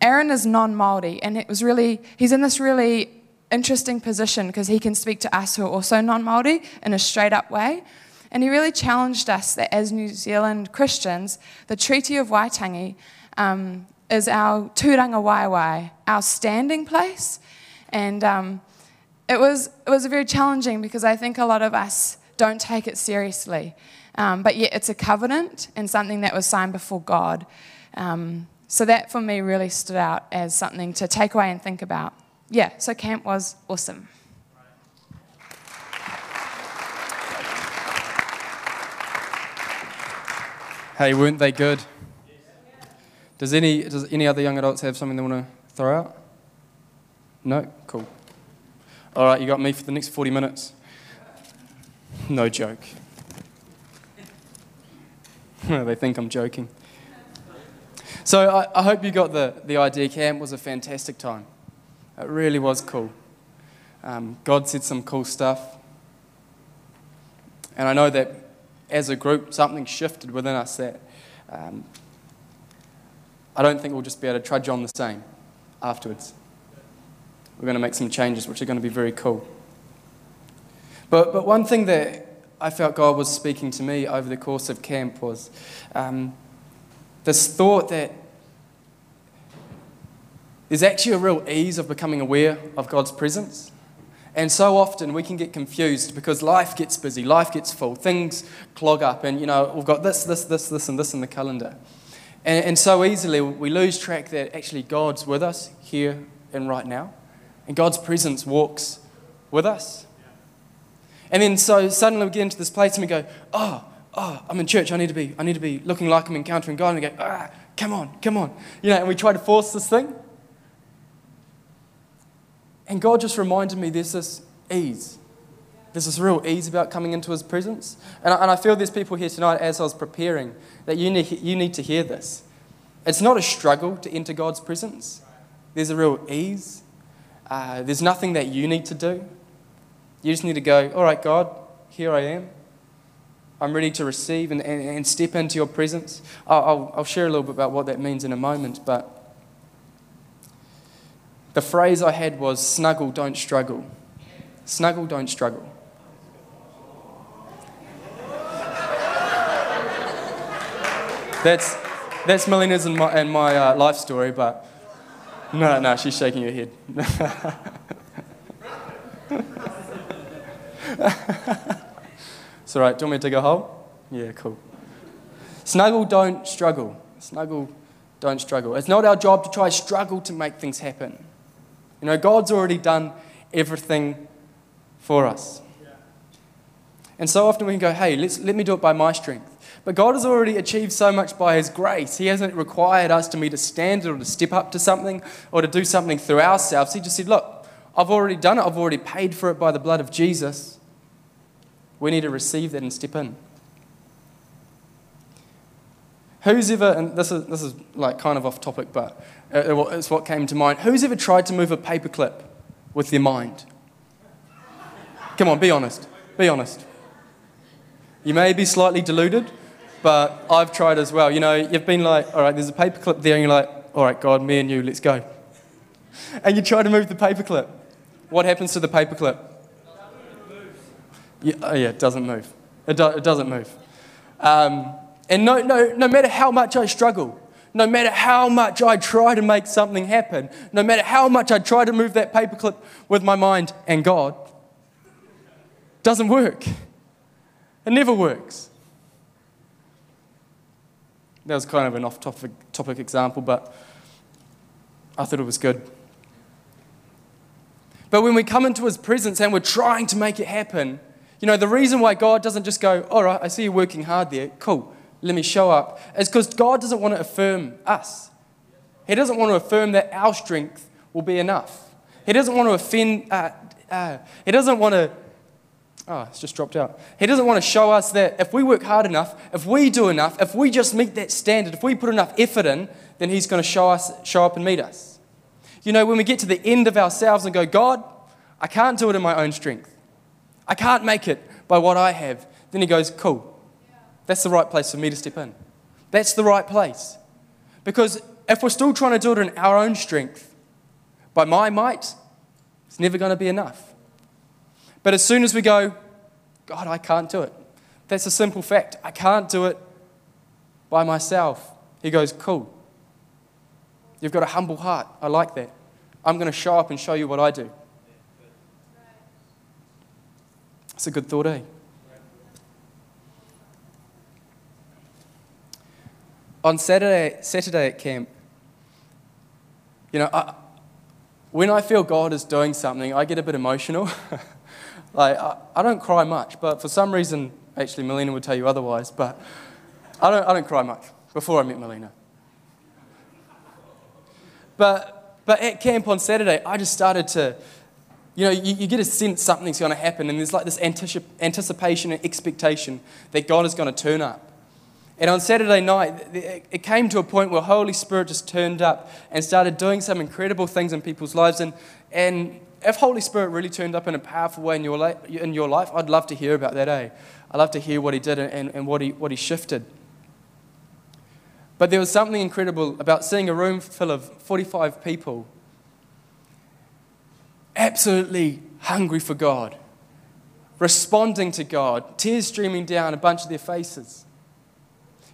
Aaron is non Māori, and it was really, he's in this really interesting position because he can speak to us who are also non Māori in a straight up way. And he really challenged us that as New Zealand Christians, the Treaty of Waitangi um, is our tūrangawaewae, our standing place. And um, it was, it was very challenging because I think a lot of us don't take it seriously. Um, but yet it's a covenant and something that was signed before God. Um, so that for me really stood out as something to take away and think about. Yeah, so camp was awesome. Hey, weren't they good? Does any, does any other young adults have something they want to throw out? No? All right, you got me for the next 40 minutes. No joke. they think I'm joking. So I, I hope you got the, the idea. Camp was a fantastic time. It really was cool. Um, God said some cool stuff. And I know that as a group, something shifted within us that um, I don't think we'll just be able to trudge on the same afterwards. We're going to make some changes, which are going to be very cool. But, but one thing that I felt God was speaking to me over the course of camp was um, this thought that there's actually a real ease of becoming aware of God's presence. And so often we can get confused because life gets busy, life gets full, things clog up, and you know, we've got this, this, this, this, and this in the calendar. And, and so easily we lose track that actually God's with us here and right now, and God's presence walks with us. And then so suddenly we get into this place and we go, oh, oh, I'm in church. I need to be, I need to be looking like I'm encountering God. And we go, ah, come on, come on. You know, and we try to force this thing. And God just reminded me there's this ease. There's this real ease about coming into His presence. And I, and I feel there's people here tonight, as I was preparing, that you need, you need to hear this. It's not a struggle to enter God's presence, there's a real ease. Uh, there's nothing that you need to do. You just need to go, all right, God, here I am. I'm ready to receive and, and, and step into your presence. I'll, I'll, share a little bit about what that means in a moment, but the phrase I had was snuggle, don't struggle. Snuggle, don't struggle. That's, that's Melina's and my, and my uh, life story, but no, no, she's shaking her head. it's all right. Do you want me to dig a hole? Yeah, cool. Snuggle, don't struggle. Snuggle, don't struggle. It's not our job to try struggle to make things happen. You know, God's already done everything for us. And so often we can go, hey, let's, let me do it by my strength. But God has already achieved so much by His grace. He hasn't required us to meet a standard or to step up to something or to do something through ourselves. He just said, look, I've already done it. I've already paid for it by the blood of Jesus. We need to receive that and step in. Who's ever, and this is, this is like kind of off topic, but uh, it's what came to mind. Who's ever tried to move a paperclip with their mind? Come on, be honest. Be honest. You may be slightly deluded, but I've tried as well. You know, you've been like, all right, there's a paperclip there, and you're like, all right, God, me and you, let's go. And you try to move the paperclip. What happens to the paperclip? Yeah, oh yeah, it doesn't move. It, do, it doesn't move. Um, and no, no, no matter how much I struggle, no matter how much I try to make something happen, no matter how much I try to move that paperclip with my mind and God, doesn't work. It never works. That was kind of an off topic, topic example, but I thought it was good. But when we come into His presence and we're trying to make it happen, you know, the reason why God doesn't just go, all right, I see you working hard there, cool, let me show up, is because God doesn't want to affirm us. He doesn't want to affirm that our strength will be enough. He doesn't want to offend, uh, uh, He doesn't want to Oh, it's just dropped out. He doesn't want to show us that if we work hard enough, if we do enough, if we just meet that standard, if we put enough effort in, then He's going to show, us, show up and meet us. You know, when we get to the end of ourselves and go, God, I can't do it in my own strength, I can't make it by what I have, then He goes, Cool. That's the right place for me to step in. That's the right place. Because if we're still trying to do it in our own strength, by my might, it's never going to be enough. But as soon as we go, God, I can't do it. That's a simple fact. I can't do it by myself. He goes, Cool. You've got a humble heart. I like that. I'm going to show up and show you what I do. It's a good thought, eh? On Saturday, Saturday at camp, you know, I, when I feel God is doing something, I get a bit emotional. Like, I, I don't cry much, but for some reason, actually, Melina would tell you otherwise, but I don't, I don't cry much before I met Melina. But, but at camp on Saturday, I just started to, you know, you, you get a sense something's going to happen, and there's like this anticip- anticipation and expectation that God is going to turn up. And on Saturday night, it came to a point where Holy Spirit just turned up and started doing some incredible things in people's lives. And, and if Holy Spirit really turned up in a powerful way in your, li- in your life, I'd love to hear about that, eh? I'd love to hear what he did and, and what, he, what he shifted. But there was something incredible about seeing a room full of 45 people absolutely hungry for God, responding to God, tears streaming down a bunch of their faces.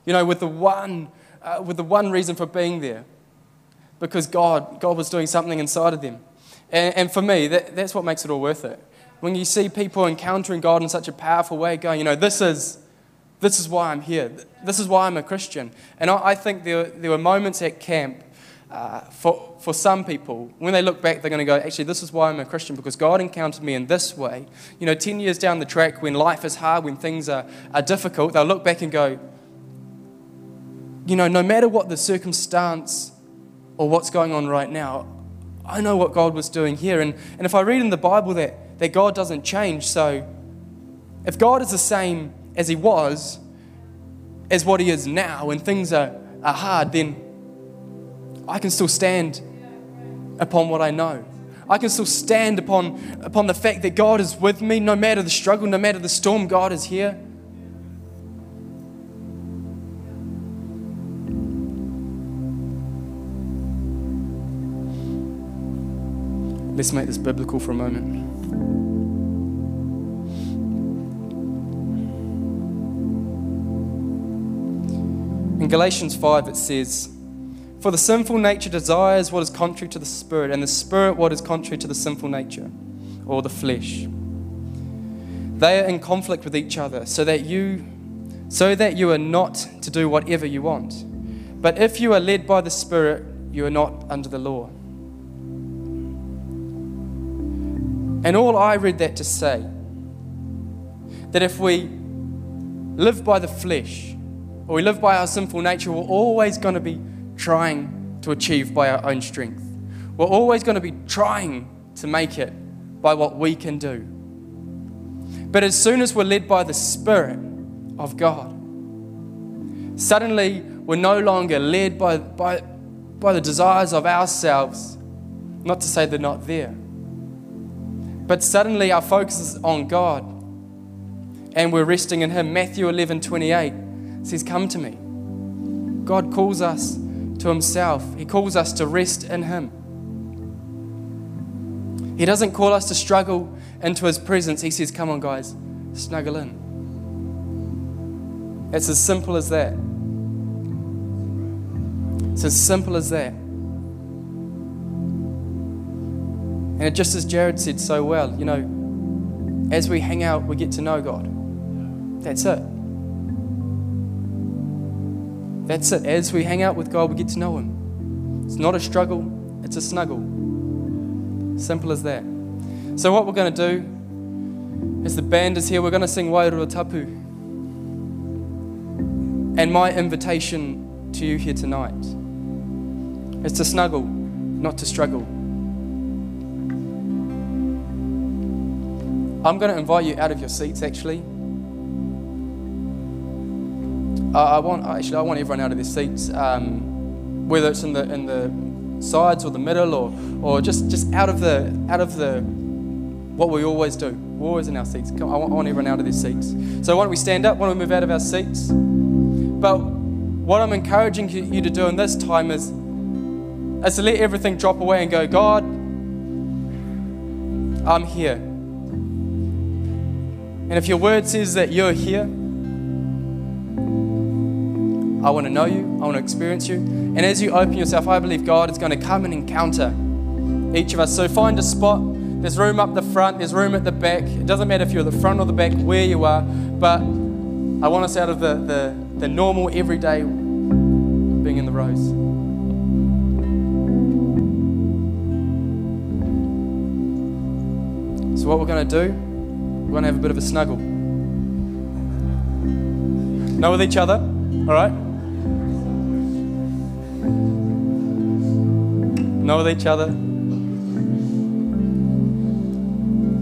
You know, with the one, uh, with the one reason for being there, because God, God was doing something inside of them. And, and for me, that, that's what makes it all worth it. when you see people encountering God in such a powerful way, going, you know, this is, this is why I'm here. This is why I'm a Christian. And I, I think there, there were moments at camp uh, for, for some people, when they look back, they're going to go, actually, this is why I'm a Christian, because God encountered me in this way. You know, 10 years down the track, when life is hard, when things are, are difficult, they'll look back and go, you know, no matter what the circumstance or what's going on right now, I know what God was doing here. And, and if I read in the Bible that, that God doesn't change, so if God is the same as He was, as what He is now, and things are, are hard, then I can still stand upon what I know. I can still stand upon, upon the fact that God is with me no matter the struggle, no matter the storm, God is here. Let's make this biblical for a moment. In Galatians 5, it says, For the sinful nature desires what is contrary to the spirit, and the spirit what is contrary to the sinful nature, or the flesh. They are in conflict with each other, so that you so that you are not to do whatever you want. But if you are led by the Spirit, you are not under the law. And all I read that to say that if we live by the flesh or we live by our sinful nature, we're always going to be trying to achieve by our own strength. We're always going to be trying to make it by what we can do. But as soon as we're led by the Spirit of God, suddenly we're no longer led by, by, by the desires of ourselves. Not to say they're not there. But suddenly our focus is on God and we're resting in Him. Matthew 11 28 says, Come to me. God calls us to Himself, He calls us to rest in Him. He doesn't call us to struggle into His presence. He says, Come on, guys, snuggle in. It's as simple as that. It's as simple as that. And just as Jared said so well, you know, as we hang out, we get to know God. That's it. That's it. As we hang out with God, we get to know Him. It's not a struggle, it's a snuggle. Simple as that. So, what we're going to do is the band is here, we're going to sing Wairua Tapu. And my invitation to you here tonight is to snuggle, not to struggle. I'm going to invite you out of your seats actually. Uh, I want actually I want everyone out of their seats, um, whether it's in the in the sides or the middle or or just just out of the out of the what we always do. We're always in our seats. Come, I, want, I want everyone out of their seats. So why don't we stand up? Why don't we move out of our seats? But what I'm encouraging you you to do in this time is is to let everything drop away and go, God, I'm here. And if your word says that you're here, I want to know you, I want to experience you. And as you open yourself, I believe God is going to come and encounter each of us. So find a spot. There's room up the front, there's room at the back. It doesn't matter if you're at the front or the back, where you are, but I want us out of the, the, the normal, everyday being in the rows. So, what we're going to do, we're going to have a bit of a snuggle. Know with each other, all right? Know with each other,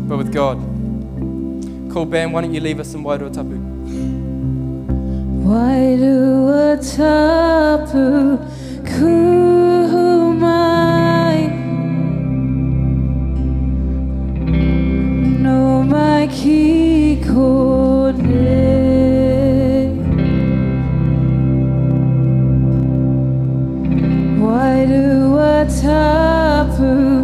but with God. Cool, band, why don't you leave us in Wairua Tapu? Wairua tapu kumai No mai ki kone Wairua tapu arahia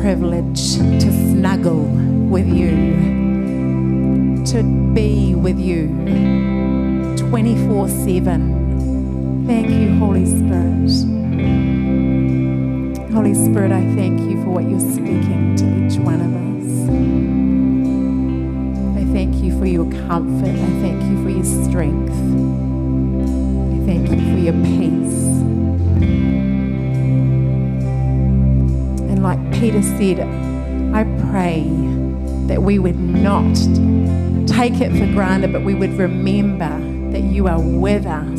privilege to snuggle with you, to be with you 24 7. Said, I pray that we would not take it for granted, but we would remember that you are with us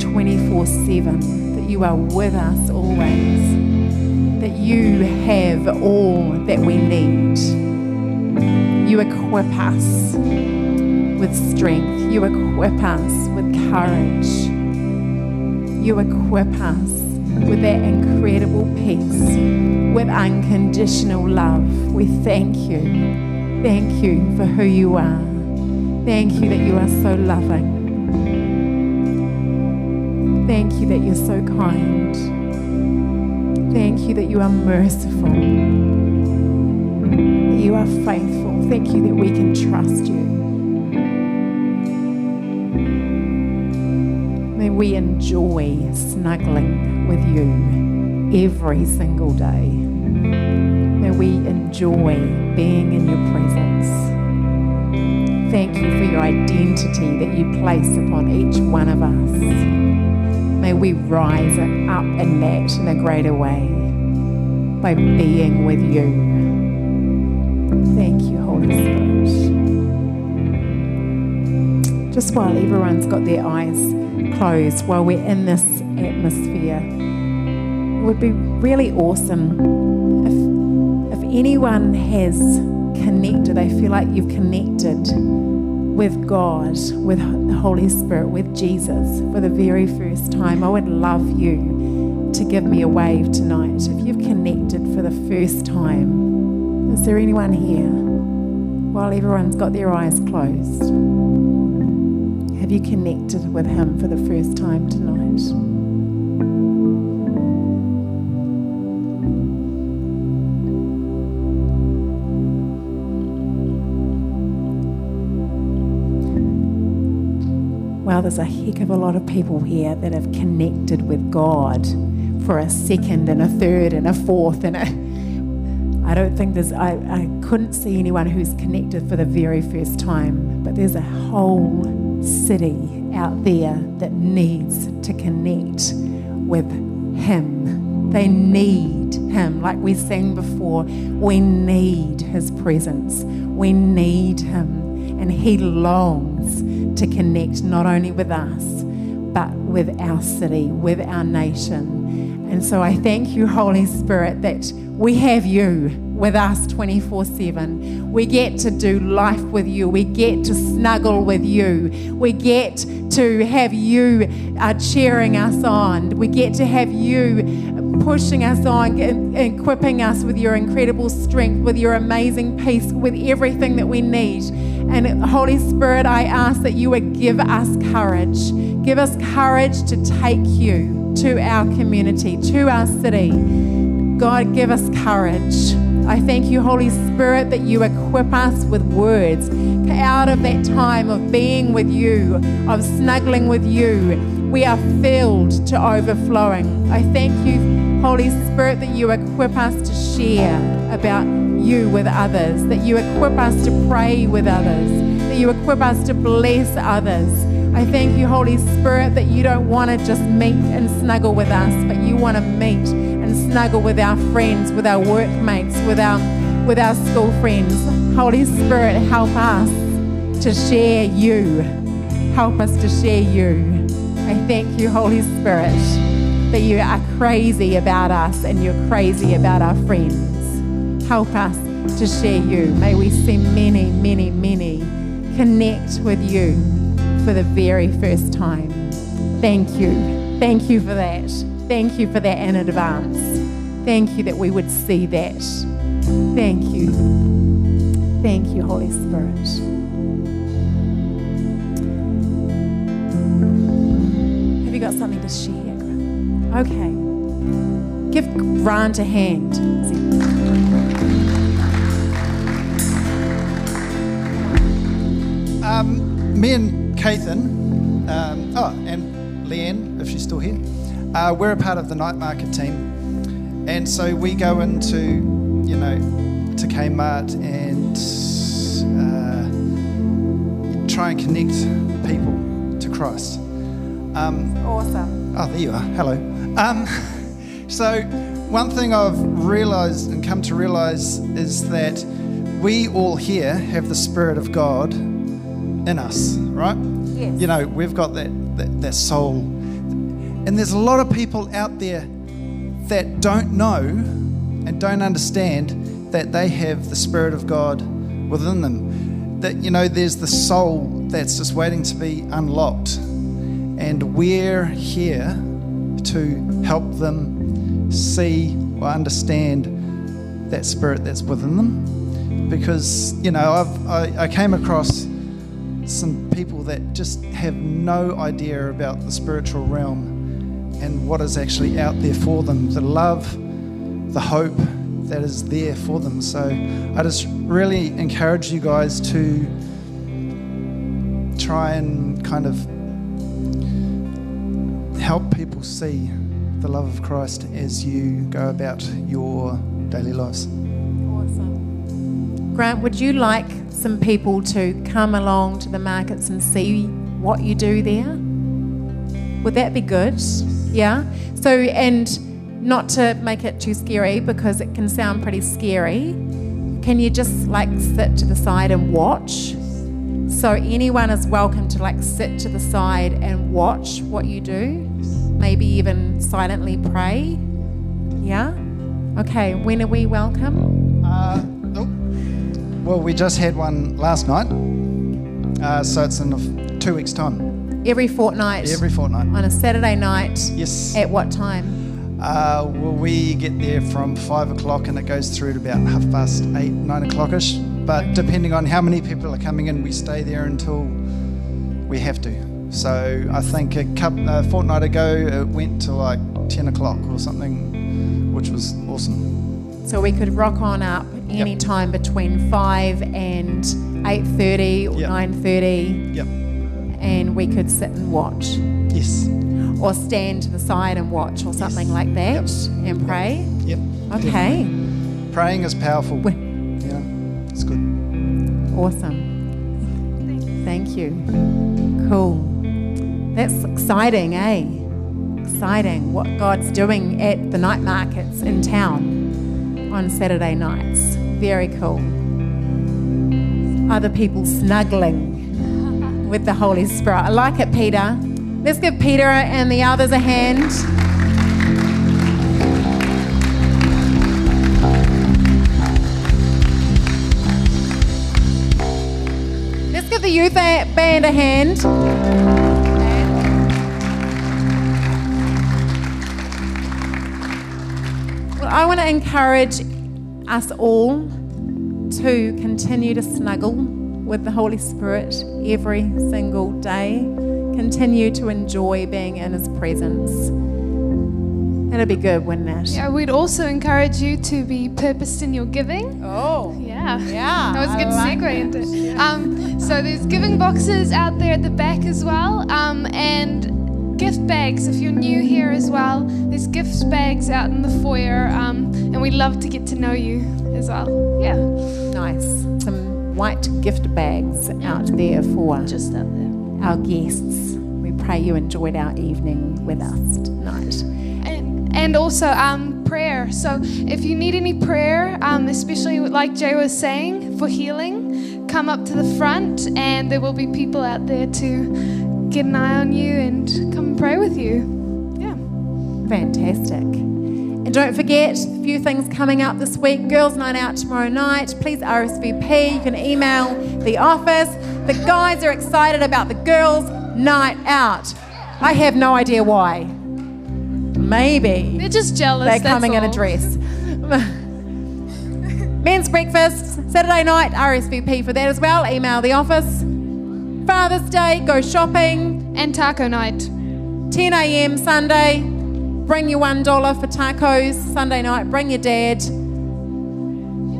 24 7, that you are with us always, that you have all that we need. You equip us with strength, you equip us with courage, you equip us with that incredible peace, with unconditional love. We thank you. Thank you for who you are. Thank you that you are so loving. Thank you that you're so kind. Thank you that you are merciful. That you are faithful. Thank you that we can trust you. May we enjoy snuggling with you every single day. May we enjoy being in your presence. Thank you for your identity that you place upon each one of us. May we rise up in that in a greater way by being with you. Thank you, Holy Spirit. Just while everyone's got their eyes closed, while we're in this atmosphere, would be really awesome if, if anyone has connected, they feel like you've connected with God, with the Holy Spirit, with Jesus for the very first time. I would love you to give me a wave tonight. If you've connected for the first time, is there anyone here? While everyone's got their eyes closed, have you connected with Him for the first time tonight? Well, there's a heck of a lot of people here that have connected with God for a second and a third and a fourth and a. I don't think there's. I, I couldn't see anyone who's connected for the very first time, but there's a whole city out there that needs to connect with Him. They need Him. Like we sang before, we need His presence. We need Him. And He longs to connect not only with us, but with our city, with our nation. And so I thank you, Holy Spirit, that we have you with us 24 7. We get to do life with you. We get to snuggle with you. We get to have you uh, cheering us on. We get to have you pushing us on, equipping us with your incredible strength, with your amazing peace, with everything that we need. And Holy Spirit, I ask that you would give us courage. Give us courage to take you to our community, to our city. God, give us courage. I thank you, Holy Spirit, that you equip us with words out of that time of being with you, of snuggling with you. We are filled to overflowing. I thank you, Holy Spirit, that you equip us to share about you with others, that you equip us to pray with others, that you equip us to bless others. I thank you, Holy Spirit, that you don't want to just meet and snuggle with us, but you want to meet and snuggle with our friends, with our workmates, with our with our school friends. Holy Spirit, help us to share you. Help us to share you. I thank you, Holy Spirit, that you are crazy about us and you're crazy about our friends. Help us to share you. May we see many, many, many connect with you for the very first time. Thank you. Thank you for that. Thank you for that in advance. Thank you that we would see that. Thank you. Thank you, Holy Spirit. Have you got something to share? Okay. Give Grant a hand. Um, me and Kathan, um, oh, and Leanne, if she's still here, uh, we're a part of the night market team. And so we go into, you know, to Kmart and uh, try and connect people to Christ. Um, Awesome. Oh, there you are. Hello. Um, so, one thing I've realized and come to realize is that we all here have the Spirit of God in us, right? Yes. You know, we've got that, that, that soul. And there's a lot of people out there that don't know and don't understand that they have the Spirit of God within them. That, you know, there's the soul that's just waiting to be unlocked. And we're here to help them see or understand that spirit that's within them. Because, you know, I've, I, I came across some people that just have no idea about the spiritual realm and what is actually out there for them the love, the hope that is there for them. So I just really encourage you guys to try and kind of help people see the love of Christ as you go about your daily lives. Awesome. Grant, would you like some people to come along to the markets and see what you do there? Would that be good? Yeah. So, and not to make it too scary because it can sound pretty scary. Can you just like sit to the side and watch? So anyone is welcome to like sit to the side and watch what you do. Maybe even silently pray. Yeah? Okay, when are we welcome? Uh, Well, we just had one last night, uh, so it's in two weeks' time. Every fortnight. Every fortnight. On a Saturday night. Yes. At what time? Uh, well, we get there from five o'clock and it goes through to about half past eight, nine o'clock ish. But depending on how many people are coming in, we stay there until we have to. So I think a, couple, a fortnight ago it went to like 10 o'clock or something, which was awesome. So we could rock on up any time between five and eight thirty or Yep. nine thirty. Yep. And we could sit and watch. Yes. Or stand to the side and watch or something like that and pray. Yep. Okay. Praying is powerful. Yeah, it's good. Awesome. Thank you. Cool. That's exciting, eh? Exciting what God's doing at the night markets in town on Saturday nights. Very cool. Other people snuggling with the Holy Spirit. I like it, Peter. Let's give Peter and the others a hand. Youth band a hand. Well, I want to encourage us all to continue to snuggle with the Holy Spirit every single day. Continue to enjoy being in His presence. It'll be good, wouldn't it? Yeah, we'd also encourage you to be purposed in your giving. Oh, yeah, yeah. That was a good like segue into. it. Um, so there's giving boxes out there at the back as well, um, and gift bags if you're new here as well. There's gift bags out in the foyer, um, and we'd love to get to know you as well. Yeah. Nice. Some white gift bags out there for just out there. our guests. We pray you enjoyed our evening with us tonight. And, also um, prayer. So if you need any prayer, um, especially like Jay was saying, for healing, come up to the front and there will be people out there to get an eye on you and come and pray with you. Yeah. Fantastic. And don't forget, a few things coming up this week. Girls' Night Out tomorrow night. Please RSVP. You can email the office. The guys are excited about the Girls' Night Out. I have no idea why. Maybe. They're just jealous. They're coming in a dress. Men's breakfast, Saturday night, RSVP for that as well. Email the office. Father's Day, go shopping. And taco night. 10 a.m. Sunday. bring your one dollar for tacos Sunday night, bring your dad.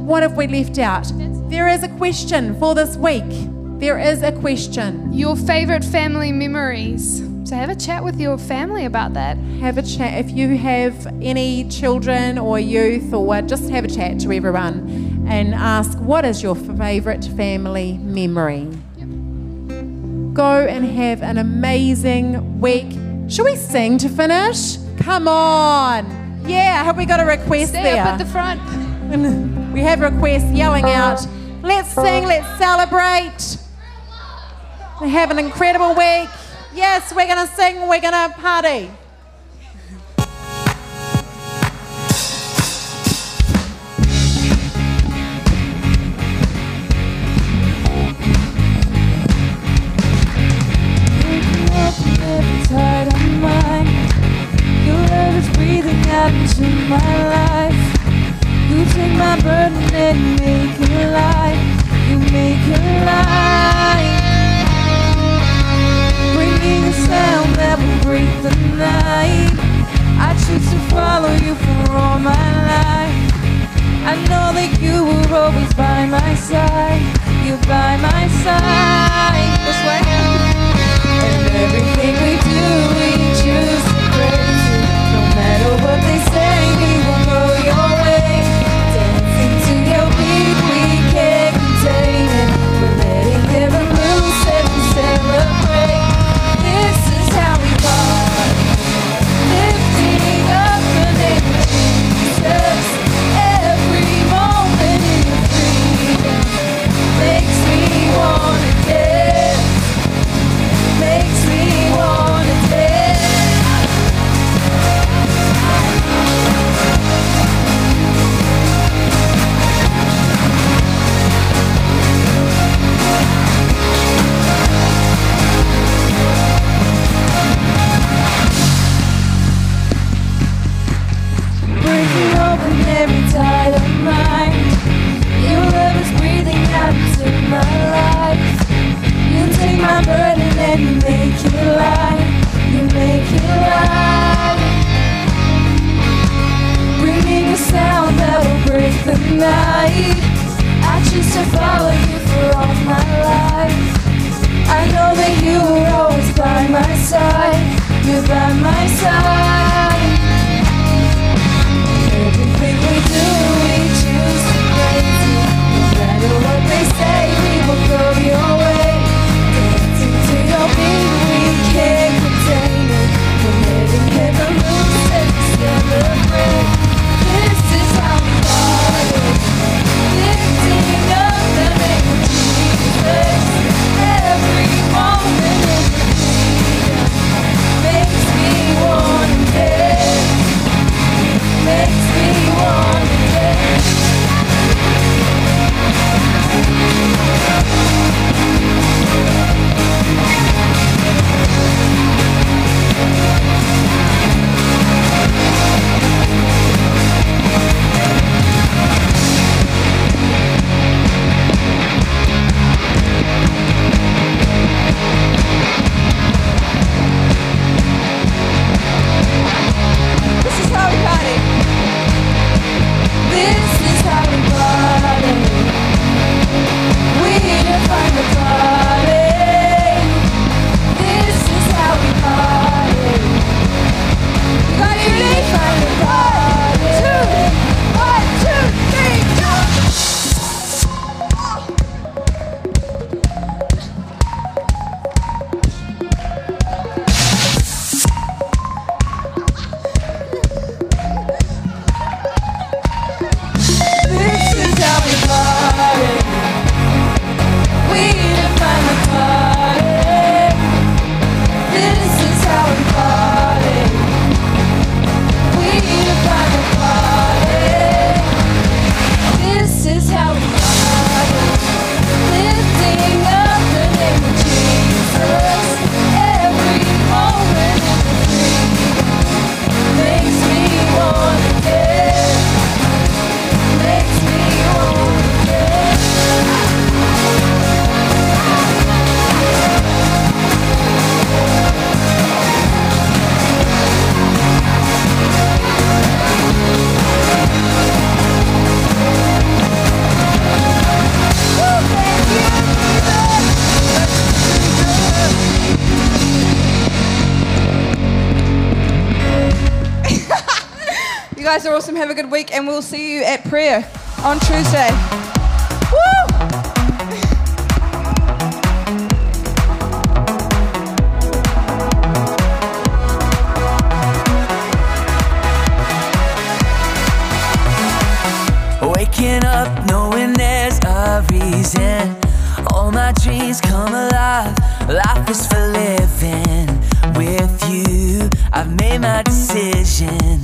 What have we left out? There is a question for this week. There is a question. Your favorite family memories. So have a chat with your family about that. Have a chat. If you have any children or youth, or just have a chat to everyone and ask, what is your favourite family memory? Go and have an amazing week. Should we sing to finish? Come on. Yeah, have we got a request Stay there? up at the front. we have requests yelling out, let's sing, let's celebrate. Have an incredible week. Yes, we're going to sing, we're going to party. my life. You take my burden and make it light. You make it light. Bringing a sound that will break the night. I choose to follow you for all my life. I know that you were always by my side. You're by my side. This way. And everything we do, we choose to praise you. No matter what they say, we will guys are awesome. Have a good week, and we'll see you at prayer on Tuesday. Woo! Waking up knowing there's a reason. All my dreams come alive. Life is for living. With you, I've made my decision.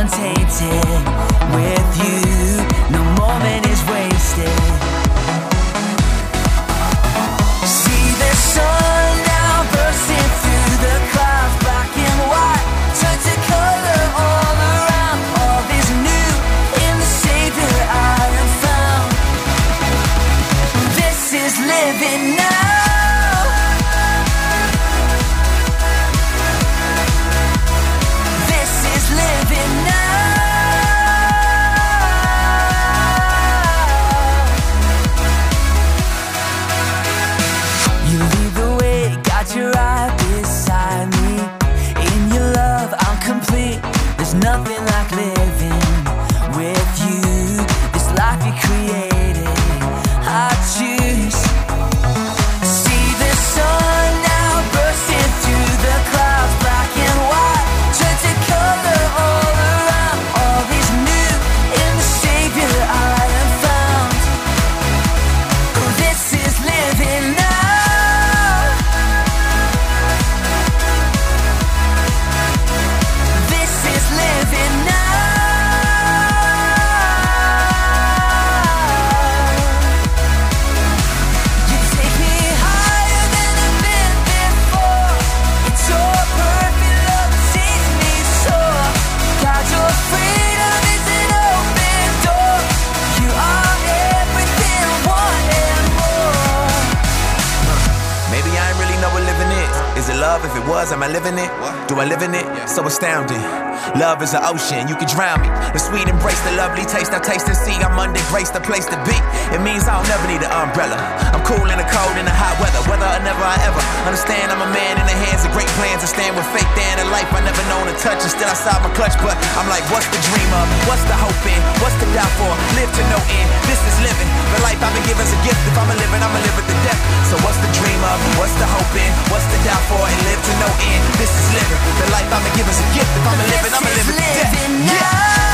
Untainted. With you, Do I live in it? So astounding. Love is an ocean, you can drown me. The sweet embrace, the lovely taste, I taste and see. I'm under grace, the place to be. It means I'll never need an umbrella. Cool in the cold, in the hot weather. Whether or never I ever understand, I'm a man in the hands of great plans. I stand with faith there in a life I never known to touch. And still outside my clutch, but I'm like, what's the dream of? What's the hope in? What's the doubt for? Live to no end. This is living. The life I've been given's a gift. If I'm a living, I'ma live it to death. So what's the dream of? What's the hope in? What's the doubt for? And live to no end. This is living. The life I've been given's a gift. If I'm a living, I'ma live it to death. Yeah.